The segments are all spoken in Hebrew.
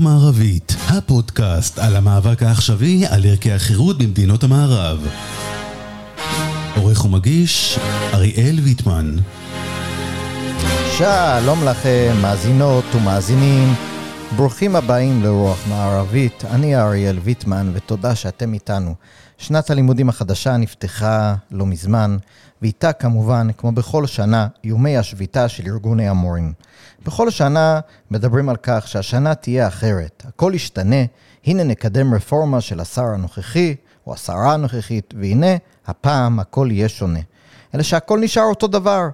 מערבית, הפודקאסט על המאבק העכשווי על ערכי החירות במדינות המערב. עורך ומגיש, אריאל ויטמן. שלום לכם, מאזינות ומאזינים. ברוכים הבאים לרוח מערבית. אני אריאל ויטמן, ותודה שאתם איתנו. שנת הלימודים החדשה נפתחה לא מזמן, ואיתה כמובן, כמו בכל שנה, איומי השביתה של ארגוני המורים. בכל שנה מדברים על כך שהשנה תהיה אחרת, הכל ישתנה, הנה נקדם רפורמה של השר הנוכחי, או השרה הנוכחית, והנה, הפעם הכל יהיה שונה. אלא שהכל נשאר אותו דבר.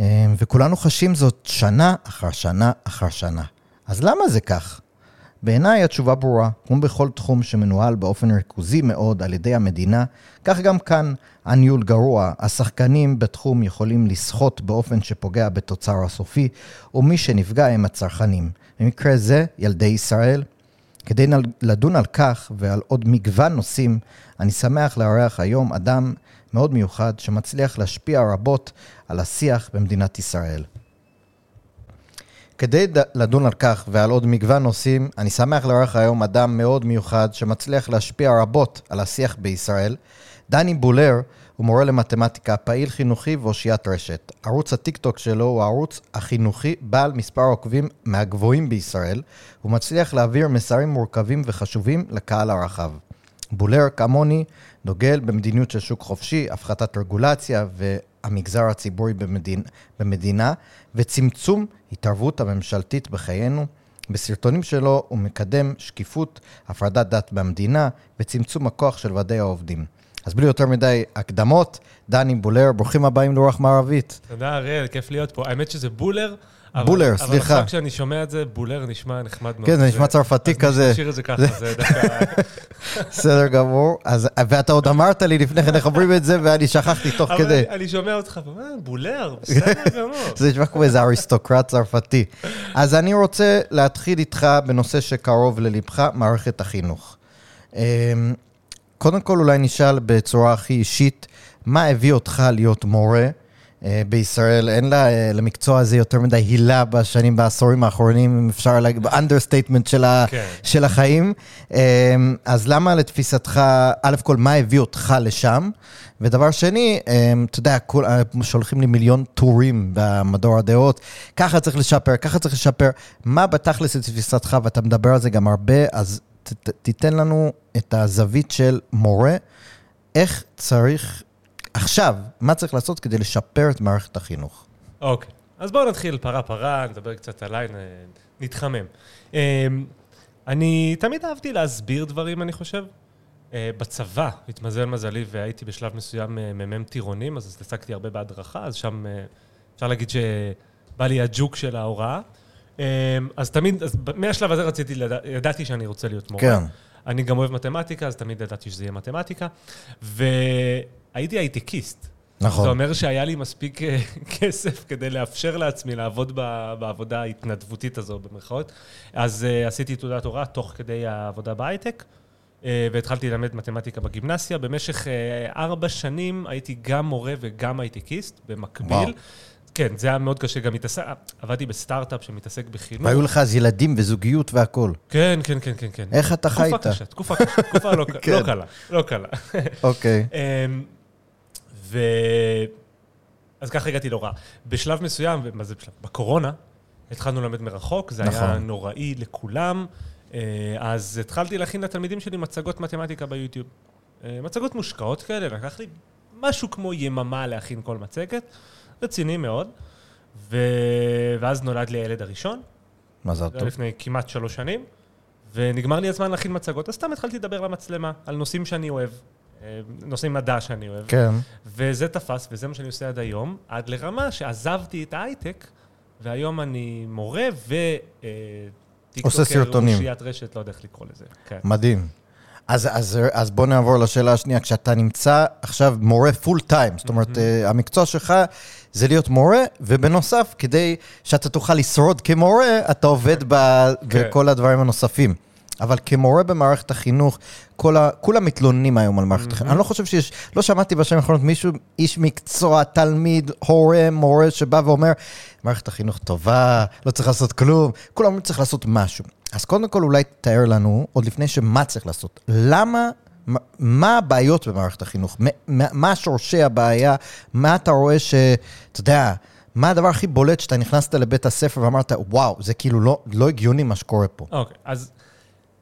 אה, וכולנו חשים זאת שנה אחר שנה אחר שנה. אז למה זה כך? בעיניי התשובה ברורה, כמו בכל תחום שמנוהל באופן ריכוזי מאוד על ידי המדינה, כך גם כאן הניהול גרוע, השחקנים בתחום יכולים לסחוט באופן שפוגע בתוצר הסופי, ומי שנפגע הם הצרכנים. במקרה זה, ילדי ישראל. כדי לדון על כך ועל עוד מגוון נושאים, אני שמח לארח היום אדם מאוד מיוחד שמצליח להשפיע רבות על השיח במדינת ישראל. כדי לדון על כך ועל עוד מגוון נושאים, אני שמח לארח היום אדם מאוד מיוחד שמצליח להשפיע רבות על השיח בישראל. דני בולר הוא מורה למתמטיקה, פעיל חינוכי ואושיית רשת. ערוץ הטיקטוק שלו הוא הערוץ החינוכי בעל מספר עוקבים מהגבוהים בישראל. הוא מצליח להעביר מסרים מורכבים וחשובים לקהל הרחב. בולר, כמוני, דוגל במדיניות של שוק חופשי, הפחתת רגולציה והמגזר הציבורי במדינ... במדינה, וצמצום התערבות הממשלתית בחיינו. בסרטונים שלו הוא מקדם שקיפות, הפרדת דת במדינה וצמצום הכוח של ועדי העובדים. אז בלי יותר מדי הקדמות, דני בולר, ברוכים הבאים לרוח מערבית. תודה, אריאל, כיף להיות פה. האמת שזה בולר. בולר, אבל, סליחה. אבל עכשיו כשאני שומע את זה, בולר נשמע נחמד מאוד. כן, זה נשמע צרפתי כזה. אז נשאיר את זה ככה, זה דווקא... בסדר גמור. אז, ואתה עוד אמרת לי לפני כן איך אומרים את זה, ואני שכחתי תוך אבל כדי. אני שומע אותך, ואומר, בולר, בסדר גמור. זה נשמע כמו איזה אריסטוקרט צרפתי. אז אני רוצה להתחיל איתך בנושא שקרוב ללבך, מערכת החינוך. אמ, קודם כל אולי נשאל בצורה הכי אישית, מה הביא אותך להיות מורה? אה, בישראל, אין לה, אה, למקצוע הזה יותר מדי הילה בשנים, בעשורים האחרונים, אם אפשר להגיד, ב understatement של, כן. של החיים. אה, אז למה לתפיסתך, א' כל, מה הביא אותך לשם? ודבר שני, אתה יודע, שולחים לי מיליון טורים במדור הדעות, ככה צריך לשפר, ככה צריך לשפר. מה בתכלס לתפיסתך, ואתה מדבר על זה גם הרבה, אז ת, ת, תיתן לנו את הזווית של מורה, איך צריך עכשיו, מה צריך לעשות כדי לשפר את מערכת החינוך? אוקיי, okay. אז בואו נתחיל פרה-פרה, נדבר קצת עליי, נתחמם. אמ, אני תמיד אהבתי להסביר דברים, אני חושב. אה, בצבא, התמזל מזלי והייתי בשלב מסוים אה, מ"מ טירונים, אז התעסקתי הרבה בהדרכה, אז שם אה, אפשר להגיד שבא לי הג'וק של ההוראה. אמ, אז תמיד, אז מהשלב הזה רציתי, ידעתי שאני רוצה להיות מורה. כן. אני גם אוהב מתמטיקה, אז תמיד ידעתי שזה יהיה מתמטיקה. והייתי הייטקיסט. נכון. זה אומר שהיה לי מספיק אה, כסף כדי לאפשר לעצמי לעבוד בעבודה ההתנדבותית הזו, במרכאות. אז uh, עשיתי תעודת הוראה תוך כדי העבודה בהייטק, uh, והתחלתי ללמד מתמטיקה בגימנסיה. במשך uh, ארבע שנים הייתי גם מורה וגם הייטקיסט, במקביל. וואו. כן, זה היה מאוד קשה, גם התעסק, עבדתי בסטארט-אפ שמתעסק בחינוך. והיו לך אז ילדים וזוגיות והכול. כן, כן, כן, כן, כן. איך אתה חי איתה? תקופה קשה, תקופה לא, כן. לא קלה, לא קלה. אוקיי. אמ, ו... אז ככה הגעתי להוראה. בשלב מסוים, מה זה בשלב? בקורונה, התחלנו ללמד מרחוק, זה נכון. היה נוראי לכולם. אה, אז התחלתי להכין לתלמידים שלי מצגות מתמטיקה ביוטיוב. אה, מצגות מושקעות כאלה, לקח לי משהו כמו יממה להכין כל מצגת. רציני מאוד. ו... ואז נולד לי הילד הראשון. מזל טוב. לפני כמעט שלוש שנים, ונגמר לי הזמן להכין מצגות, אז סתם התחלתי לדבר למצלמה על נושאים שאני אוהב, נושאי מדע שאני אוהב. כן. וזה תפס, וזה מה שאני עושה עד היום, עד לרמה שעזבתי את ההייטק, והיום אני מורה ו... אה, עושה סרטונים. אושיית רשת, לא יודע איך לקרוא לזה. כן. מדהים. אז, אז, אז בוא נעבור לשאלה השנייה. כשאתה נמצא עכשיו מורה פול טיים, זאת אומרת, mm-hmm. המקצוע שלך זה להיות מורה, ובנוסף, כדי שאתה תוכל לשרוד כמורה, אתה עובד כן. בכל הדברים הנוספים. אבל כמורה במערכת החינוך, כל ה, כולם מתלוננים היום על מערכת החינוך. אני לא חושב שיש, לא שמעתי בשנים האחרונות מישהו, איש מקצוע, תלמיד, הורה, מורה, שבא ואומר, מערכת החינוך טובה, לא צריך לעשות כלום, כולם אומרים צריך לעשות משהו. אז קודם כל אולי תאר לנו, עוד לפני שמה צריך לעשות, למה, מה- הבעיות במערכת החינוך? מה- שורשי הבעיה? מה אתה רואה ש... אתה יודע, מה הדבר הכי בולט שאתה נכנסת לבית הספר ואמרת, וואו, זה כאילו לא, לא הגיוני מה שקורה פה. אוקיי, אז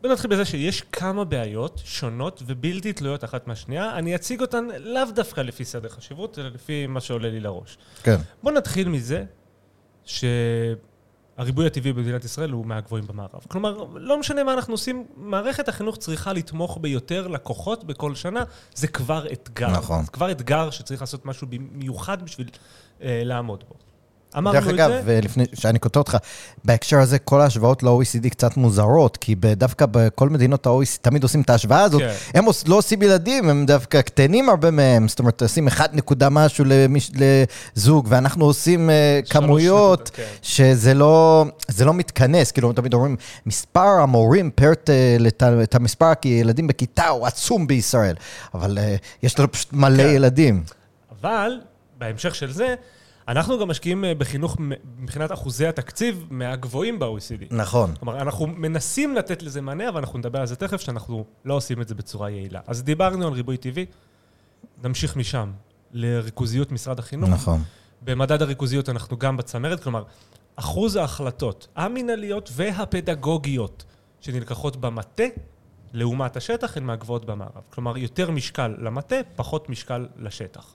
בוא נתחיל בזה שיש כמה בעיות שונות ובלתי תלויות אחת מהשנייה. אני אציג אותן לאו דווקא לפי סדר חשיבות, אלא לפי מה שעולה לי לראש. כן. בוא נתחיל מזה שהריבוי הטבעי במדינת ישראל הוא מהגבוהים במערב. כלומר, לא משנה מה אנחנו עושים, מערכת החינוך צריכה לתמוך ביותר לקוחות בכל שנה, זה כבר אתגר. נכון. זה כבר אתגר שצריך לעשות משהו במיוחד בשביל אה, לעמוד בו. אמרנו דרך את אגב, זה. ולפני שאני קוטע אותך, בהקשר הזה כל ההשוואות ל-OECD קצת מוזרות, כי דווקא בכל מדינות ה-OECD תמיד עושים את ההשוואה הזאת, כן. הם לא עושים ילדים, הם דווקא קטנים הרבה מהם, זאת אומרת, עושים 1 נקודה משהו למש- לזוג, ואנחנו עושים אה, כמויות, נקודות, כן. שזה לא, זה לא מתכנס, כאילו, תמיד אומרים, מספר המורים פר ת- לת- את המספר הילדים בכיתה הוא עצום בישראל, אבל אה, יש לנו פשוט מלא כן. ילדים. אבל, בהמשך של זה, אנחנו גם משקיעים אה, בחינוך מבחינת אחוזי התקציב מהגבוהים ב-OECD. נכון. כלומר, אנחנו מנסים לתת לזה מענה, אבל אנחנו נדבר על זה תכף, שאנחנו לא עושים את זה בצורה יעילה. אז דיברנו על ריבוי טבעי, נמשיך משם לריכוזיות משרד החינוך. נכון. במדד הריכוזיות אנחנו גם בצמרת, כלומר, אחוז ההחלטות המינהליות והפדגוגיות שנלקחות במטה, לעומת השטח, הן מהגבוהות במערב. כלומר, יותר משקל למטה, פחות משקל לשטח.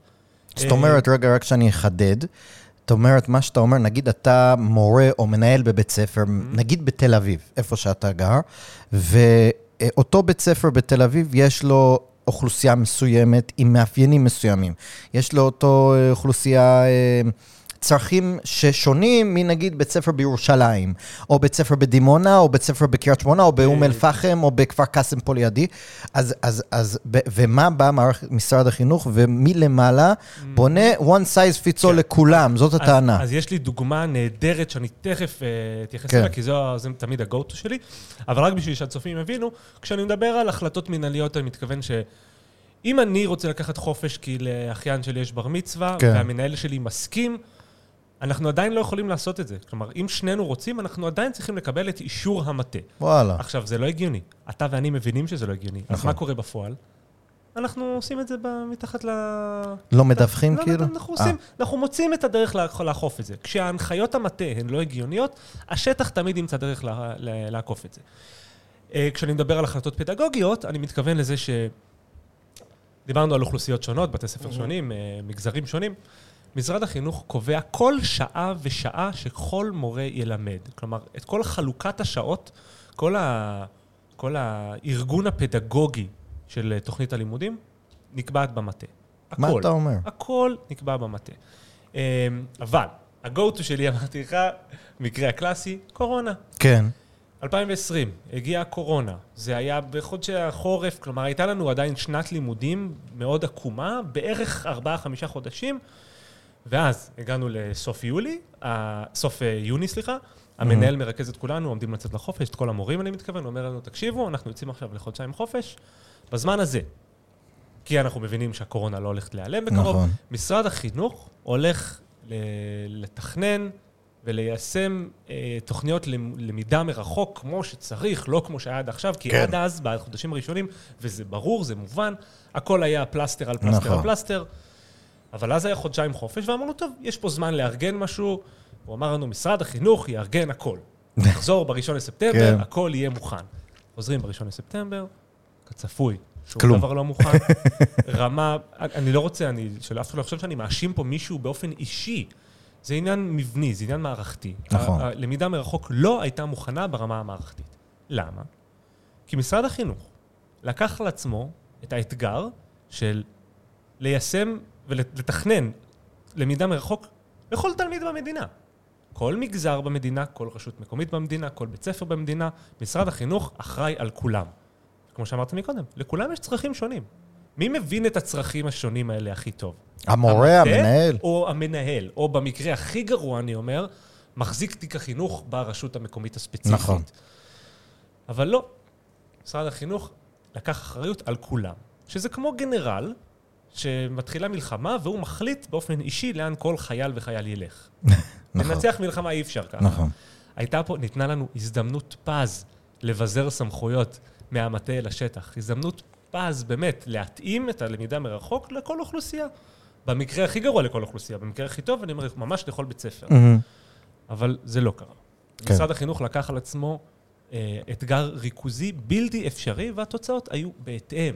זאת אומרת, רגע, רק שאני אחדד. זאת אומרת, מה שאתה אומר, נגיד אתה מורה או מנהל בבית ספר, נגיד בתל אביב, איפה שאתה גר, ואותו בית ספר בתל אביב, יש לו אוכלוסייה מסוימת עם מאפיינים מסוימים. יש לו אותו אה, אוכלוסייה... אה, צרכים ששונים מנגיד בית ספר בירושלים, או בית ספר בדימונה, או בית ספר בקריית שמונה, או באום אל-פחם, או בכפר קאסם פה לידי. אז, אז, אז, ומה בא מערכת משרד החינוך, ומלמעלה בונה one size fits all כן. לכולם, זאת הטענה. אז, יש לי דוגמה נהדרת שאני תכף אה, אתייחס כן. אליה, כי זה תמיד ה-go-to שלי, אבל רק בשביל שהצופים יבינו, כשאני מדבר על החלטות מנהליות, אני מתכוון ש... אם אני רוצה לקחת חופש כי לאחיין שלי יש בר מצווה, כן. והמנהל שלי מסכים, אנחנו עדיין לא יכולים לעשות את זה. כלומר, אם שנינו רוצים, אנחנו עדיין צריכים לקבל את אישור המטה. וואלה. עכשיו, זה לא הגיוני. אתה ואני מבינים שזה לא הגיוני. אז נכון. מה קורה בפועל? אנחנו עושים את זה מתחת ל... לא מדווחים לא, כאילו? לא, אנחנו עושים, אנחנו מוצאים את הדרך לאכ- לאכוף את זה. כשההנחיות המטה הן לא הגיוניות, השטח תמיד ימצא דרך לעקוף את זה. אה, כשאני מדבר על החלטות פדגוגיות, אני מתכוון לזה ש... דיברנו על אוכלוסיות שונות, בתי ספר שונים, אה, מגזרים שונים. משרד החינוך קובע כל שעה ושעה שכל מורה ילמד. כלומר, את כל חלוקת השעות, כל, ה... כל הארגון הפדגוגי של תוכנית הלימודים, נקבעת במטה. מה הכל. אתה אומר? הכל נקבע במטה. אמ, אבל, ה-go-to שלי, אמרתי לך, מקרה הקלאסי, קורונה. כן. 2020, הגיעה הקורונה. זה היה בחודשי החורף, כלומר, הייתה לנו עדיין שנת לימודים מאוד עקומה, בערך 4-5 חודשים, ואז הגענו לסוף יולי, סוף אה, יוני, סליחה. המנהל מרכז את כולנו, עומדים לצאת לחופש, את כל המורים, אני מתכוון, אומר לנו, תקשיבו, אנחנו יוצאים עכשיו לחודשיים חופש. בזמן הזה, כי אנחנו מבינים שהקורונה לא הולכת להיעלם בקרוב, נכון. משרד החינוך הולך לתכנן וליישם אה, תוכניות למ- למידה מרחוק כמו שצריך, לא כמו שהיה עד עכשיו, כי כן. עד אז, בחודשים הראשונים, וזה ברור, זה מובן, הכל היה פלסטר על פלסטר נכון. על פלסטר, אבל אז היה חודשיים חופש, ואמרנו, טוב, יש פה זמן לארגן משהו. הוא אמר לנו, משרד החינוך יארגן הכל. נחזור בראשון לספטמבר, כן. הכל יהיה מוכן. חוזרים בראשון לספטמבר, כצפוי, שום כלום. דבר לא מוכן. רמה, אני לא רוצה, אני, שאף אחד לא יחשוב שאני מאשים פה מישהו באופן אישי. זה עניין מבני, זה עניין מערכתי. נכון. הלמידה מרחוק לא הייתה מוכנה ברמה המערכתית. למה? כי משרד החינוך לקח על עצמו את האתגר של ליישם ולתכנן למידה מרחוק לכל תלמיד במדינה. כל מגזר במדינה, כל רשות מקומית במדינה, כל בית ספר במדינה, משרד החינוך אחראי על כולם. כמו שאמרת מקודם, לכולם יש צרכים שונים. מי מבין את הצרכים השונים האלה הכי טוב? המורה, המטה המנהל. או המנהל, או במקרה הכי גרוע, אני אומר, מחזיק תיק החינוך ברשות המקומית הספציפית. נכון. אבל לא, משרד החינוך לקח אחריות על כולם. שזה כמו גנרל שמתחילה מלחמה והוא מחליט באופן אישי לאן כל חייל וחייל ילך. נכון. לנצח מלחמה אי אפשר ככה. נכון. הייתה פה, ניתנה לנו הזדמנות פז לבזר סמכויות מהמטה אל השטח. הזדמנות פז באמת להתאים את הלמידה מרחוק לכל אוכלוסייה. במקרה הכי גרוע לכל אוכלוסייה, במקרה הכי טוב, אני אומר, ממש לכל בית ספר. אבל זה לא קרה. כן. משרד החינוך לקח על עצמו אה, אתגר ריכוזי בלתי אפשרי, והתוצאות היו בהתאם.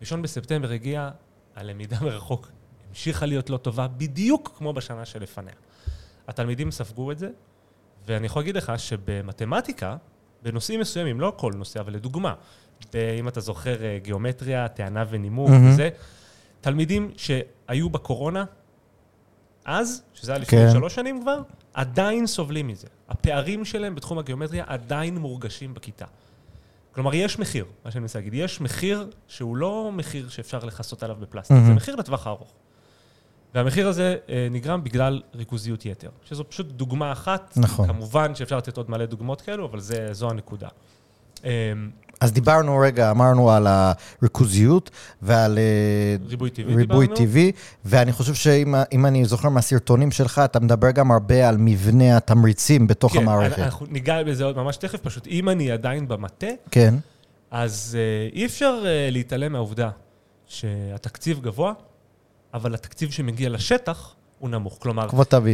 ראשון בספטמבר הגיע, הלמידה מרחוק המשיכה להיות לא טובה, בדיוק כמו בשנה שלפניה. התלמידים ספגו את זה, ואני יכול להגיד לך שבמתמטיקה, בנושאים מסוימים, לא כל נושא, אבל לדוגמה, אם אתה זוכר אה, גיאומטריה, טענה ונימוק מהמם. וזה, תלמידים שהיו בקורונה, אז, שזה היה לפני כן. שלוש שנים כבר, עדיין סובלים מזה. הפערים שלהם בתחום הגיאומטריה עדיין מורגשים בכיתה. כלומר, יש מחיר, מה שאני מנסה להגיד. יש מחיר שהוא לא מחיר שאפשר לכסות עליו בפלסטיק, מהמם. זה מחיר לטווח הארוך. והמחיר הזה אה, נגרם בגלל ריכוזיות יתר, שזו פשוט דוגמה אחת. נכון. כמובן שאפשר לתת עוד מלא דוגמאות כאלו, אבל זה, זו הנקודה. אה, אז דיברנו רגע, אמרנו על הריכוזיות ועל אה, ריבוי טבעי ריבוי. טבעי, ואני חושב שאם אם אני זוכר מהסרטונים שלך, אתה מדבר גם הרבה על מבנה התמריצים בתוך כן, המערכת. אנחנו ניגע בזה עוד ממש תכף, פשוט אם אני עדיין במטה, כן, אז uh, אי אפשר uh, להתעלם מהעובדה שהתקציב גבוה, אבל התקציב שמגיע לשטח הוא נמוך. כלומר.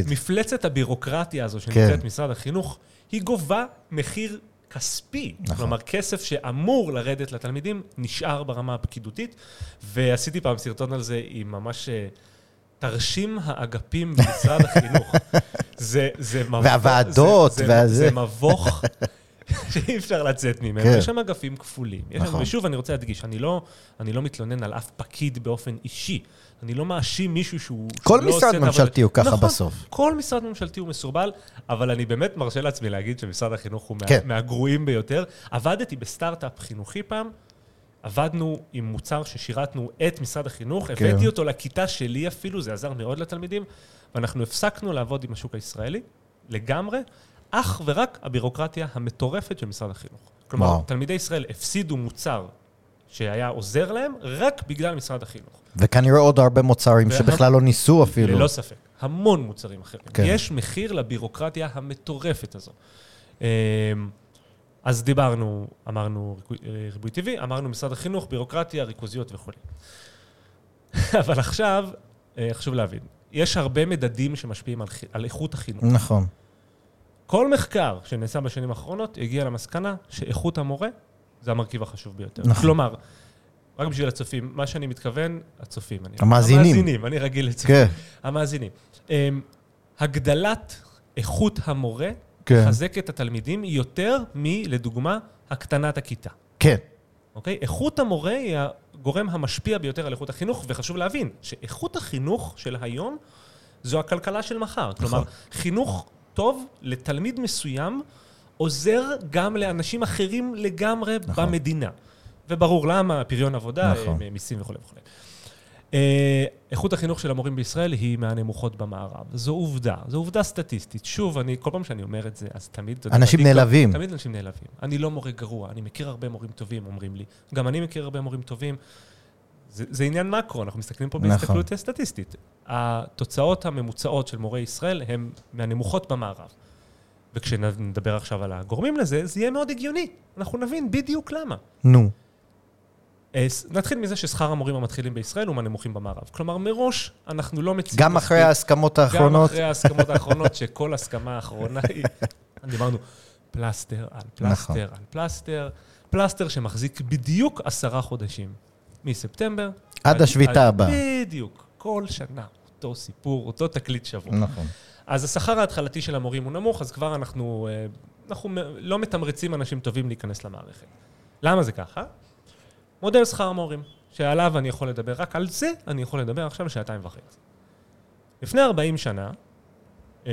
מפלצת הבירוקרטיה הזו שנקראת כן. משרד החינוך, היא גובה מחיר כספי. נכון. כלומר, כסף שאמור לרדת לתלמידים, נשאר ברמה הפקידותית. ועשיתי פעם סרטון על זה עם ממש... אה, תרשים האגפים במשרד החינוך. זה, זה מבוך... והוועדות, זה, זה, והזה. זה מבוך שאי אפשר לצאת ממנו. כן. יש שם אגפים כפולים. נכון. ושוב, אני רוצה להדגיש, אני לא, אני לא מתלונן על אף פקיד באופן אישי. אני לא מאשים מישהו שהוא... כל שהוא לא משרד את ממשלתי הוא ככה נכון, בסוף. כל משרד ממשלתי הוא מסורבל, אבל אני באמת מרשה לעצמי להגיד שמשרד החינוך הוא כן. מה, מהגרועים ביותר. עבדתי בסטארט-אפ חינוכי פעם, עבדנו עם מוצר ששירתנו את משרד החינוך, כן. הבאתי אותו לכיתה שלי אפילו, זה עזר מאוד לתלמידים, ואנחנו הפסקנו לעבוד עם השוק הישראלי לגמרי, אך ורק הבירוקרטיה המטורפת של משרד החינוך. כלומר, וואו. תלמידי ישראל הפסידו מוצר שהיה עוזר להם רק בגלל משרד החינוך. וכנראה עוד הרבה מוצרים וה- שבכלל לא ניסו אפילו. ללא ספק. המון מוצרים אחרים. כן. יש מחיר לבירוקרטיה המטורפת הזו. אמ, אז דיברנו, אמרנו ריבוי טבעי, אמרנו משרד החינוך, בירוקרטיה, ריכוזיות וכו'. אבל עכשיו, אה, חשוב להבין, יש הרבה מדדים שמשפיעים על, חי- על איכות החינוך. נכון. כל מחקר שנעשה בשנים האחרונות הגיע למסקנה שאיכות המורה זה המרכיב החשוב ביותר. נכון. כלומר, רק בשביל הצופים, מה שאני מתכוון, הצופים. אני, המאזינים. המאזינים, אני רגיל לצופים. כן, המאזינים. אמ, הגדלת איכות המורה כן. תחזק את התלמידים יותר מלדוגמה הקטנת הכיתה. כן. אוקיי? איכות המורה היא הגורם המשפיע ביותר על איכות החינוך, וחשוב להבין שאיכות החינוך של היום זו הכלכלה של מחר. כלומר, חינוך טוב לתלמיד מסוים עוזר גם לאנשים אחרים לגמרי נכון. במדינה. וברור למה, פריון עבודה, נכון. אה, מיסים וכו' וכו'. אה, איכות החינוך של המורים בישראל היא מהנמוכות במערב. זו עובדה, זו עובדה סטטיסטית. שוב, אני, כל פעם שאני אומר את זה, אז תמיד... יודע, אנשים בטיקטוק- נעלבים. תמיד אנשים נעלבים. אני לא מורה גרוע, אני מכיר הרבה מורים טובים, אומרים לי. גם אני מכיר הרבה מורים טובים. זה, זה עניין מקרו, אנחנו מסתכלים פה נכון. בהסתכלות סטטיסטית. התוצאות הממוצעות של מורי ישראל הן מהנמוכות במערב. וכשנדבר עכשיו על הגורמים לזה, זה יהיה מאוד הגיוני. אנחנו נבין בדיוק למה. נו. אה, נתחיל מזה ששכר המורים המתחילים בישראל הוא מהנמוכים במערב. כלומר, מראש אנחנו לא מציעים... גם אחרי ההסכמות גם האחרונות. אחרי ההסכמות האחרונות, שכל הסכמה האחרונה היא... דיברנו פלסטר על נכון. פלסטר על פלסטר, פלסטר שמחזיק בדיוק עשרה חודשים. מספטמבר. עד השביתה הבאה. בדיוק. כל שנה. אותו סיפור, אותו תקליט שבור. נכון. אז השכר ההתחלתי של המורים הוא נמוך, אז כבר אנחנו, אה, אנחנו לא מתמרצים אנשים טובים להיכנס למערכת. למה זה ככה? מודל שכר המורים, שעליו אני יכול לדבר, רק על זה אני יכול לדבר עכשיו שעתיים וחצי. לפני 40 שנה, אה,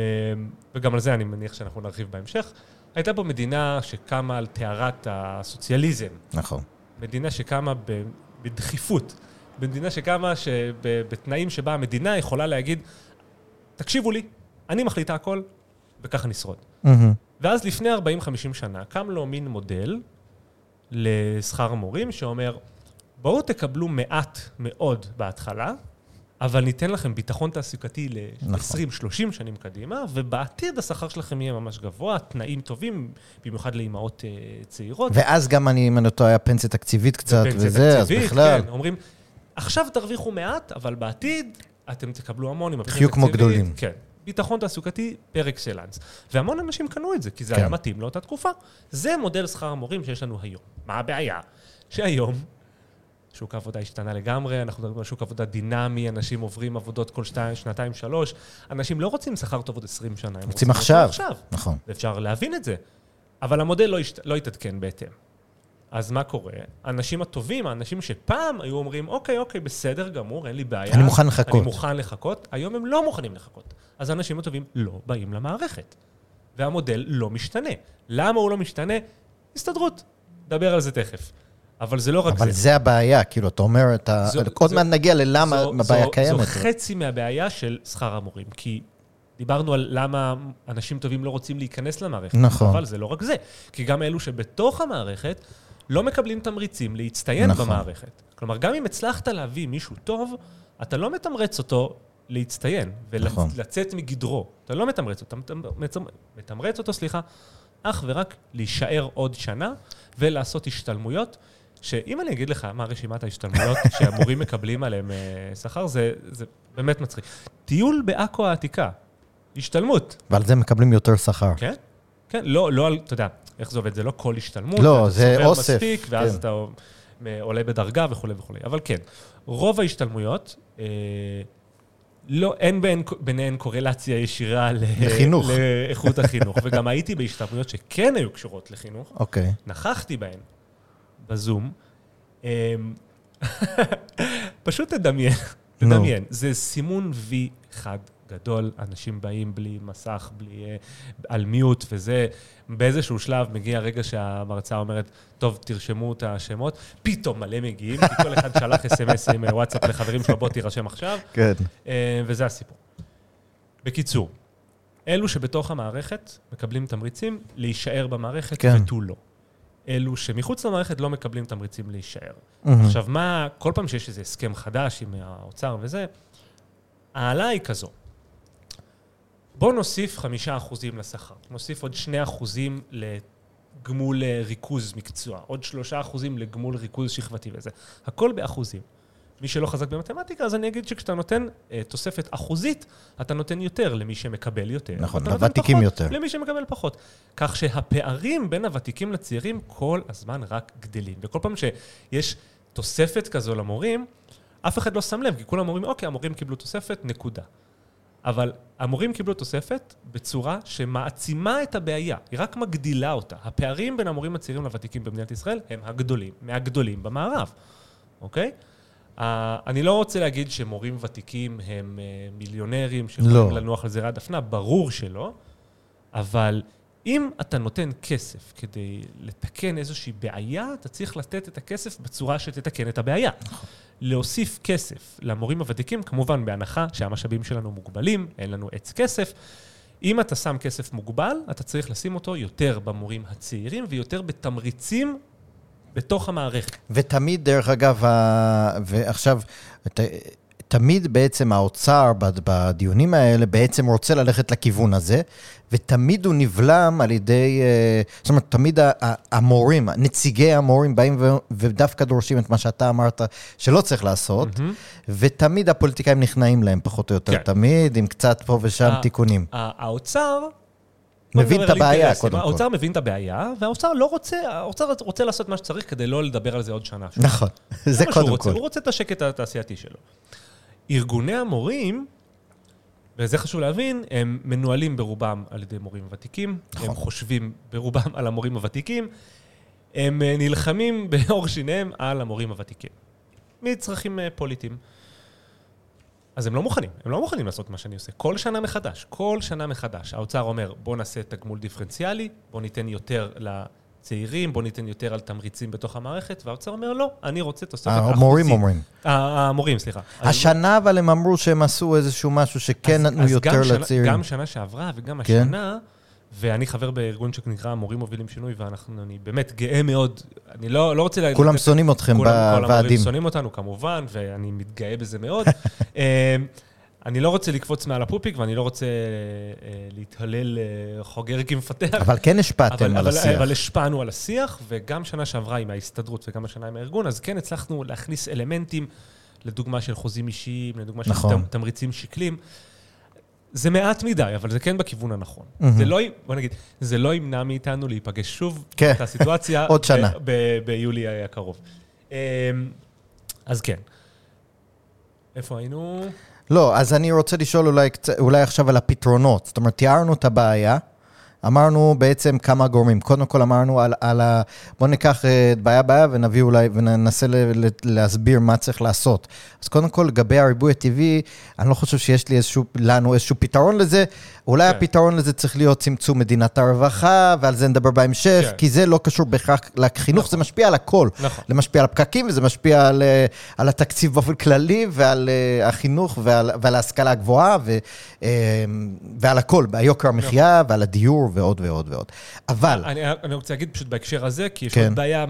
וגם על זה אני מניח שאנחנו נרחיב בהמשך, הייתה פה מדינה שקמה על טהרת הסוציאליזם. נכון. מדינה שקמה בדחיפות. מדינה שקמה שב- בתנאים שבה המדינה יכולה להגיד, תקשיבו לי, אני מחליטה הכל, וככה נשרוד. מהמם. ואז לפני 40-50 שנה קם לו מין מודל לשכר המורים שאומר, בואו תקבלו מעט מאוד בהתחלה, אבל ניתן לכם ביטחון תעסוקתי נכון. ל-20-30 שנים קדימה, ובעתיד השכר שלכם יהיה ממש גבוה, תנאים טובים, במיוחד לאימהות אה, צעירות. ואז גם אני, אם אני לא טועה, פנסיה תקציבית קצת וזה, אז תקציבית, בכלל. כן, אומרים, עכשיו תרוויחו מעט, אבל בעתיד אתם תקבלו המון עם הפנסיה תחיו כמו התקציבית." גדולים. כן. ביטחון תעסוקתי פר אקסלנס. והמון אנשים קנו את זה, כי זה כן. היה מתאים לאותה תקופה. זה מודל שכר המורים שיש לנו היום. מה הבעיה? שהיום שוק העבודה השתנה לגמרי, אנחנו מדברים על שוק עבודה דינמי, אנשים עוברים עבודות כל שתיים, שנתיים, שלוש. אנשים לא רוצים שכר טוב עוד 20 שנה, הם רוצים אותו עכשיו. עכשיו. נכון. ואפשר להבין את זה. אבל המודל לא, השת... לא התעדכן בהתאם. אז מה קורה? האנשים הטובים, האנשים שפעם היו אומרים, אוקיי, אוקיי, בסדר גמור, אין לי בעיה. אני מוכן לחכות." אני מוכן לחכות. היום הם לא מוכנים לחכות. אז האנשים הטובים לא באים למערכת. והמודל לא משתנה. למה הוא לא משתנה? הסתדרות. נדבר על זה תכף. אבל זה לא רק אבל זה. זה הבעיה, כאילו, אתה אומר, אתה... זו- עוד מעט נגיע ללמה זו- הבעיה זו- קיימת. זו חצי מהבעיה של שכר המורים. כי דיברנו על למה אנשים טובים לא רוצים להיכנס למערכת. נכון. אבל זה לא רק זה. כי גם אלו שבתוך המערכת לא מקבלים תמריצים להצטיין נכון. במערכת. כלומר, גם אם הצלחת להביא מישהו טוב, אתה לא מתמרץ אותו להצטיין נכון. ולצאת מגדרו. אתה לא מתמרץ אותו, אתה מתמרץ אותו, סליחה, אך ורק להישאר עוד שנה ולעשות השתלמויות. שאם אני אגיד לך מה רשימת ההשתלמויות שהמורים מקבלים עליהם אה, שכר, זה, זה באמת מצחיק. טיול בעכו העתיקה, השתלמות, ועל זה מקבלים יותר שכר. כן? כן, לא, לא, על- אתה יודע, איך זה עובד? זה לא כל השתלמות. לא, זה אוסף, מספיק, ואז כן. אתה עולה בדרגה וכולי וכולי. אבל כן, רוב ההשתלמויות, אה, לא, אין בהן, ביניהן קורלציה ישירה ל- לחינוך. לאיכות החינוך. וגם הייתי בהשתלמויות שכן היו קשורות לחינוך, אוקיי. נכחתי בהן בזום. אמ, פשוט תדמיין. תדמיין. זה סימון וי אחד גדול, אנשים באים בלי מסך, בלי... אה, על מיוט וזה. באיזשהו שלב מגיע הרגע שהמרצה אומרת, טוב, תרשמו את השמות. פתאום מלא מגיעים, כי כל אחד שלח אס.אם.אס עם אה, וואטסאפ לחברים שלו, בוא תירשם עכשיו. כן. אה, וזה הסיפור. בקיצור, אלו שבתוך המערכת מקבלים תמריצים להישאר במערכת כן. ותו לא. אלו שמחוץ למערכת לא מקבלים תמריצים להישאר. מהמם. עכשיו, מה, כל פעם שיש איזה הסכם חדש עם האוצר וזה, ההעלאה היא כזו. בואו נוסיף חמישה אחוזים לשכר, נוסיף עוד שני אחוזים לגמול אה, ריכוז מקצוע, עוד שלושה אחוזים לגמול ריכוז שכבתי וזה. הכל באחוזים. מי שלא חזק במתמטיקה, אז אני אגיד שכשאתה נותן אה, תוספת אחוזית, אתה נותן יותר למי שמקבל יותר. נכון, לוותיקים יותר. למי שמקבל פחות. כך שהפערים בין הוותיקים לצעירים כל הזמן רק גדלים. וכל פעם שיש תוספת כזו למורים, אף אחד לא שם לב, כי כולם אומרים, אוקיי, המורים קיבלו תוספת, נקודה. אבל המורים קיבלו תוספת בצורה שמעצימה את הבעיה, היא רק מגדילה אותה. הפערים בין המורים הצעירים לוותיקים במדינת ישראל הם הגדולים, מהגדולים במערב, אוקיי? Uh, אני לא רוצה להגיד שמורים ותיקים הם uh, מיליונרים שיכולים לא. לנוח על זרי הדפנה, ברור שלא, אבל אם אתה נותן כסף כדי לתקן איזושהי בעיה, אתה צריך לתת את הכסף בצורה שתתקן את הבעיה. להוסיף כסף למורים הוותיקים, כמובן בהנחה שהמשאבים שלנו מוגבלים, אין לנו עץ כסף. אם אתה שם כסף מוגבל, אתה צריך לשים אותו יותר במורים הצעירים ויותר בתמריצים בתוך המערכת. ותמיד, דרך אגב. ועכשיו. תמיד בעצם האוצר בד- בדיונים האלה בעצם רוצה ללכת לכיוון הזה, ותמיד הוא נבלם על ידי, אה, זאת אומרת, תמיד המורים, נציגי המורים באים ו... ודווקא דורשים את מה שאתה אמרת שלא צריך לעשות, מהמם. ותמיד הפוליטיקאים נכנעים להם, פחות או יותר, כן. תמיד, עם קצת פה ושם תיקונים. האוצר... מבין את הבעיה. קודם כל. האוצר מבין את הבעיה, והאוצר לא רוצה, האוצר רוצה לעשות מה שצריך כדי לא לדבר על זה עוד שנה. נכון, זה קודם כל. הוא רוצה את השקט התעשייתי שלו. ארגוני המורים, וזה חשוב להבין, הם מנוהלים ברובם על ידי מורים ותיקים, נכון. הם חושבים ברובם על המורים הוותיקים, הם אה, נלחמים בעור שיניהם על המורים הוותיקים. מצרכים אה, פוליטיים. אז הם לא מוכנים, הם לא מוכנים לעשות מה שאני עושה. כל שנה מחדש, כל שנה מחדש. האוצר אומר, בוא נעשה תגמול דיפרנציאלי, בוא ניתן יותר לצעירים, בוא ניתן יותר על תמריצים בתוך המערכת, והאוצר אומר, לא, אני רוצה תוספת אחוזית. המורים אומרים. ה- המורים, סליחה. השנה אבל הם אמרו שהם עשו איזשהו משהו שכן נתנו יותר לצעירים. גם שנה שעברה וגם כן. השנה, ואני חבר בארגון שנקרא מורים מובילים שינוי, ואני באמת גאה מאוד, אני לא, לא רוצה... כולם שונאים אתכם בוועדים. המורים שונאים אותנו כמובן, ואני מתגאה בזה מאוד. אה, אני לא רוצה לקפוץ מעל הפופיק, ואני לא רוצה אה, להתהלל אה, חוגר כמפתח. אבל כן השפעתם על השיח. אבל השפענו על השיח, וגם שנה שעברה עם ההסתדרות וגם השנה עם הארגון, אז כן הצלחנו להכניס אלמנטים, לדוגמה של חוזים אישיים, לדוגמה של נכון. תמריצים שקלים. זה מעט מדי, אבל זה כן בכיוון הנכון. Mm-hmm. זה לא, בוא נגיד, זה לא ימנע מאיתנו להיפגש שוב כן. באותה סיטואציה. עוד שנה. ביולי הקרוב. אמ, אז כן. איפה היינו? לא, אז אני רוצה לשאול אולי, אולי עכשיו על הפתרונות. זאת אומרת, תיארנו את הבעיה. אמרנו בעצם כמה גורמים. קודם כל אמרנו על, על ה... בואו ניקח את אה, בעיה בעיה ונביא אולי, וננסה ל, ל, להסביר מה צריך לעשות. אז קודם כל, לגבי הריבוי הטבעי, אני לא חושב שיש לי איזשהו, לנו איזשהו פתרון לזה. אולי כן. הפתרון לזה צריך להיות צמצום מדינת הרווחה, ועל זה נדבר בהמשך, כן. כי זה לא קשור בהכרח לחינוך, נכון. זה משפיע על הכל. נכון. זה משפיע על הפקקים, וזה משפיע על, אה, על התקציב באופן כללי, ועל uh, החינוך, ועל, ועל ההשכלה הגבוהה, ו, uh, ועל הכל, ביוקר המחיה, נכון. ועל הדיור, ועוד ועוד ועוד. אבל... אני, אני רוצה להגיד פשוט בהקשר הזה, כי יש כן. עוד בעיה,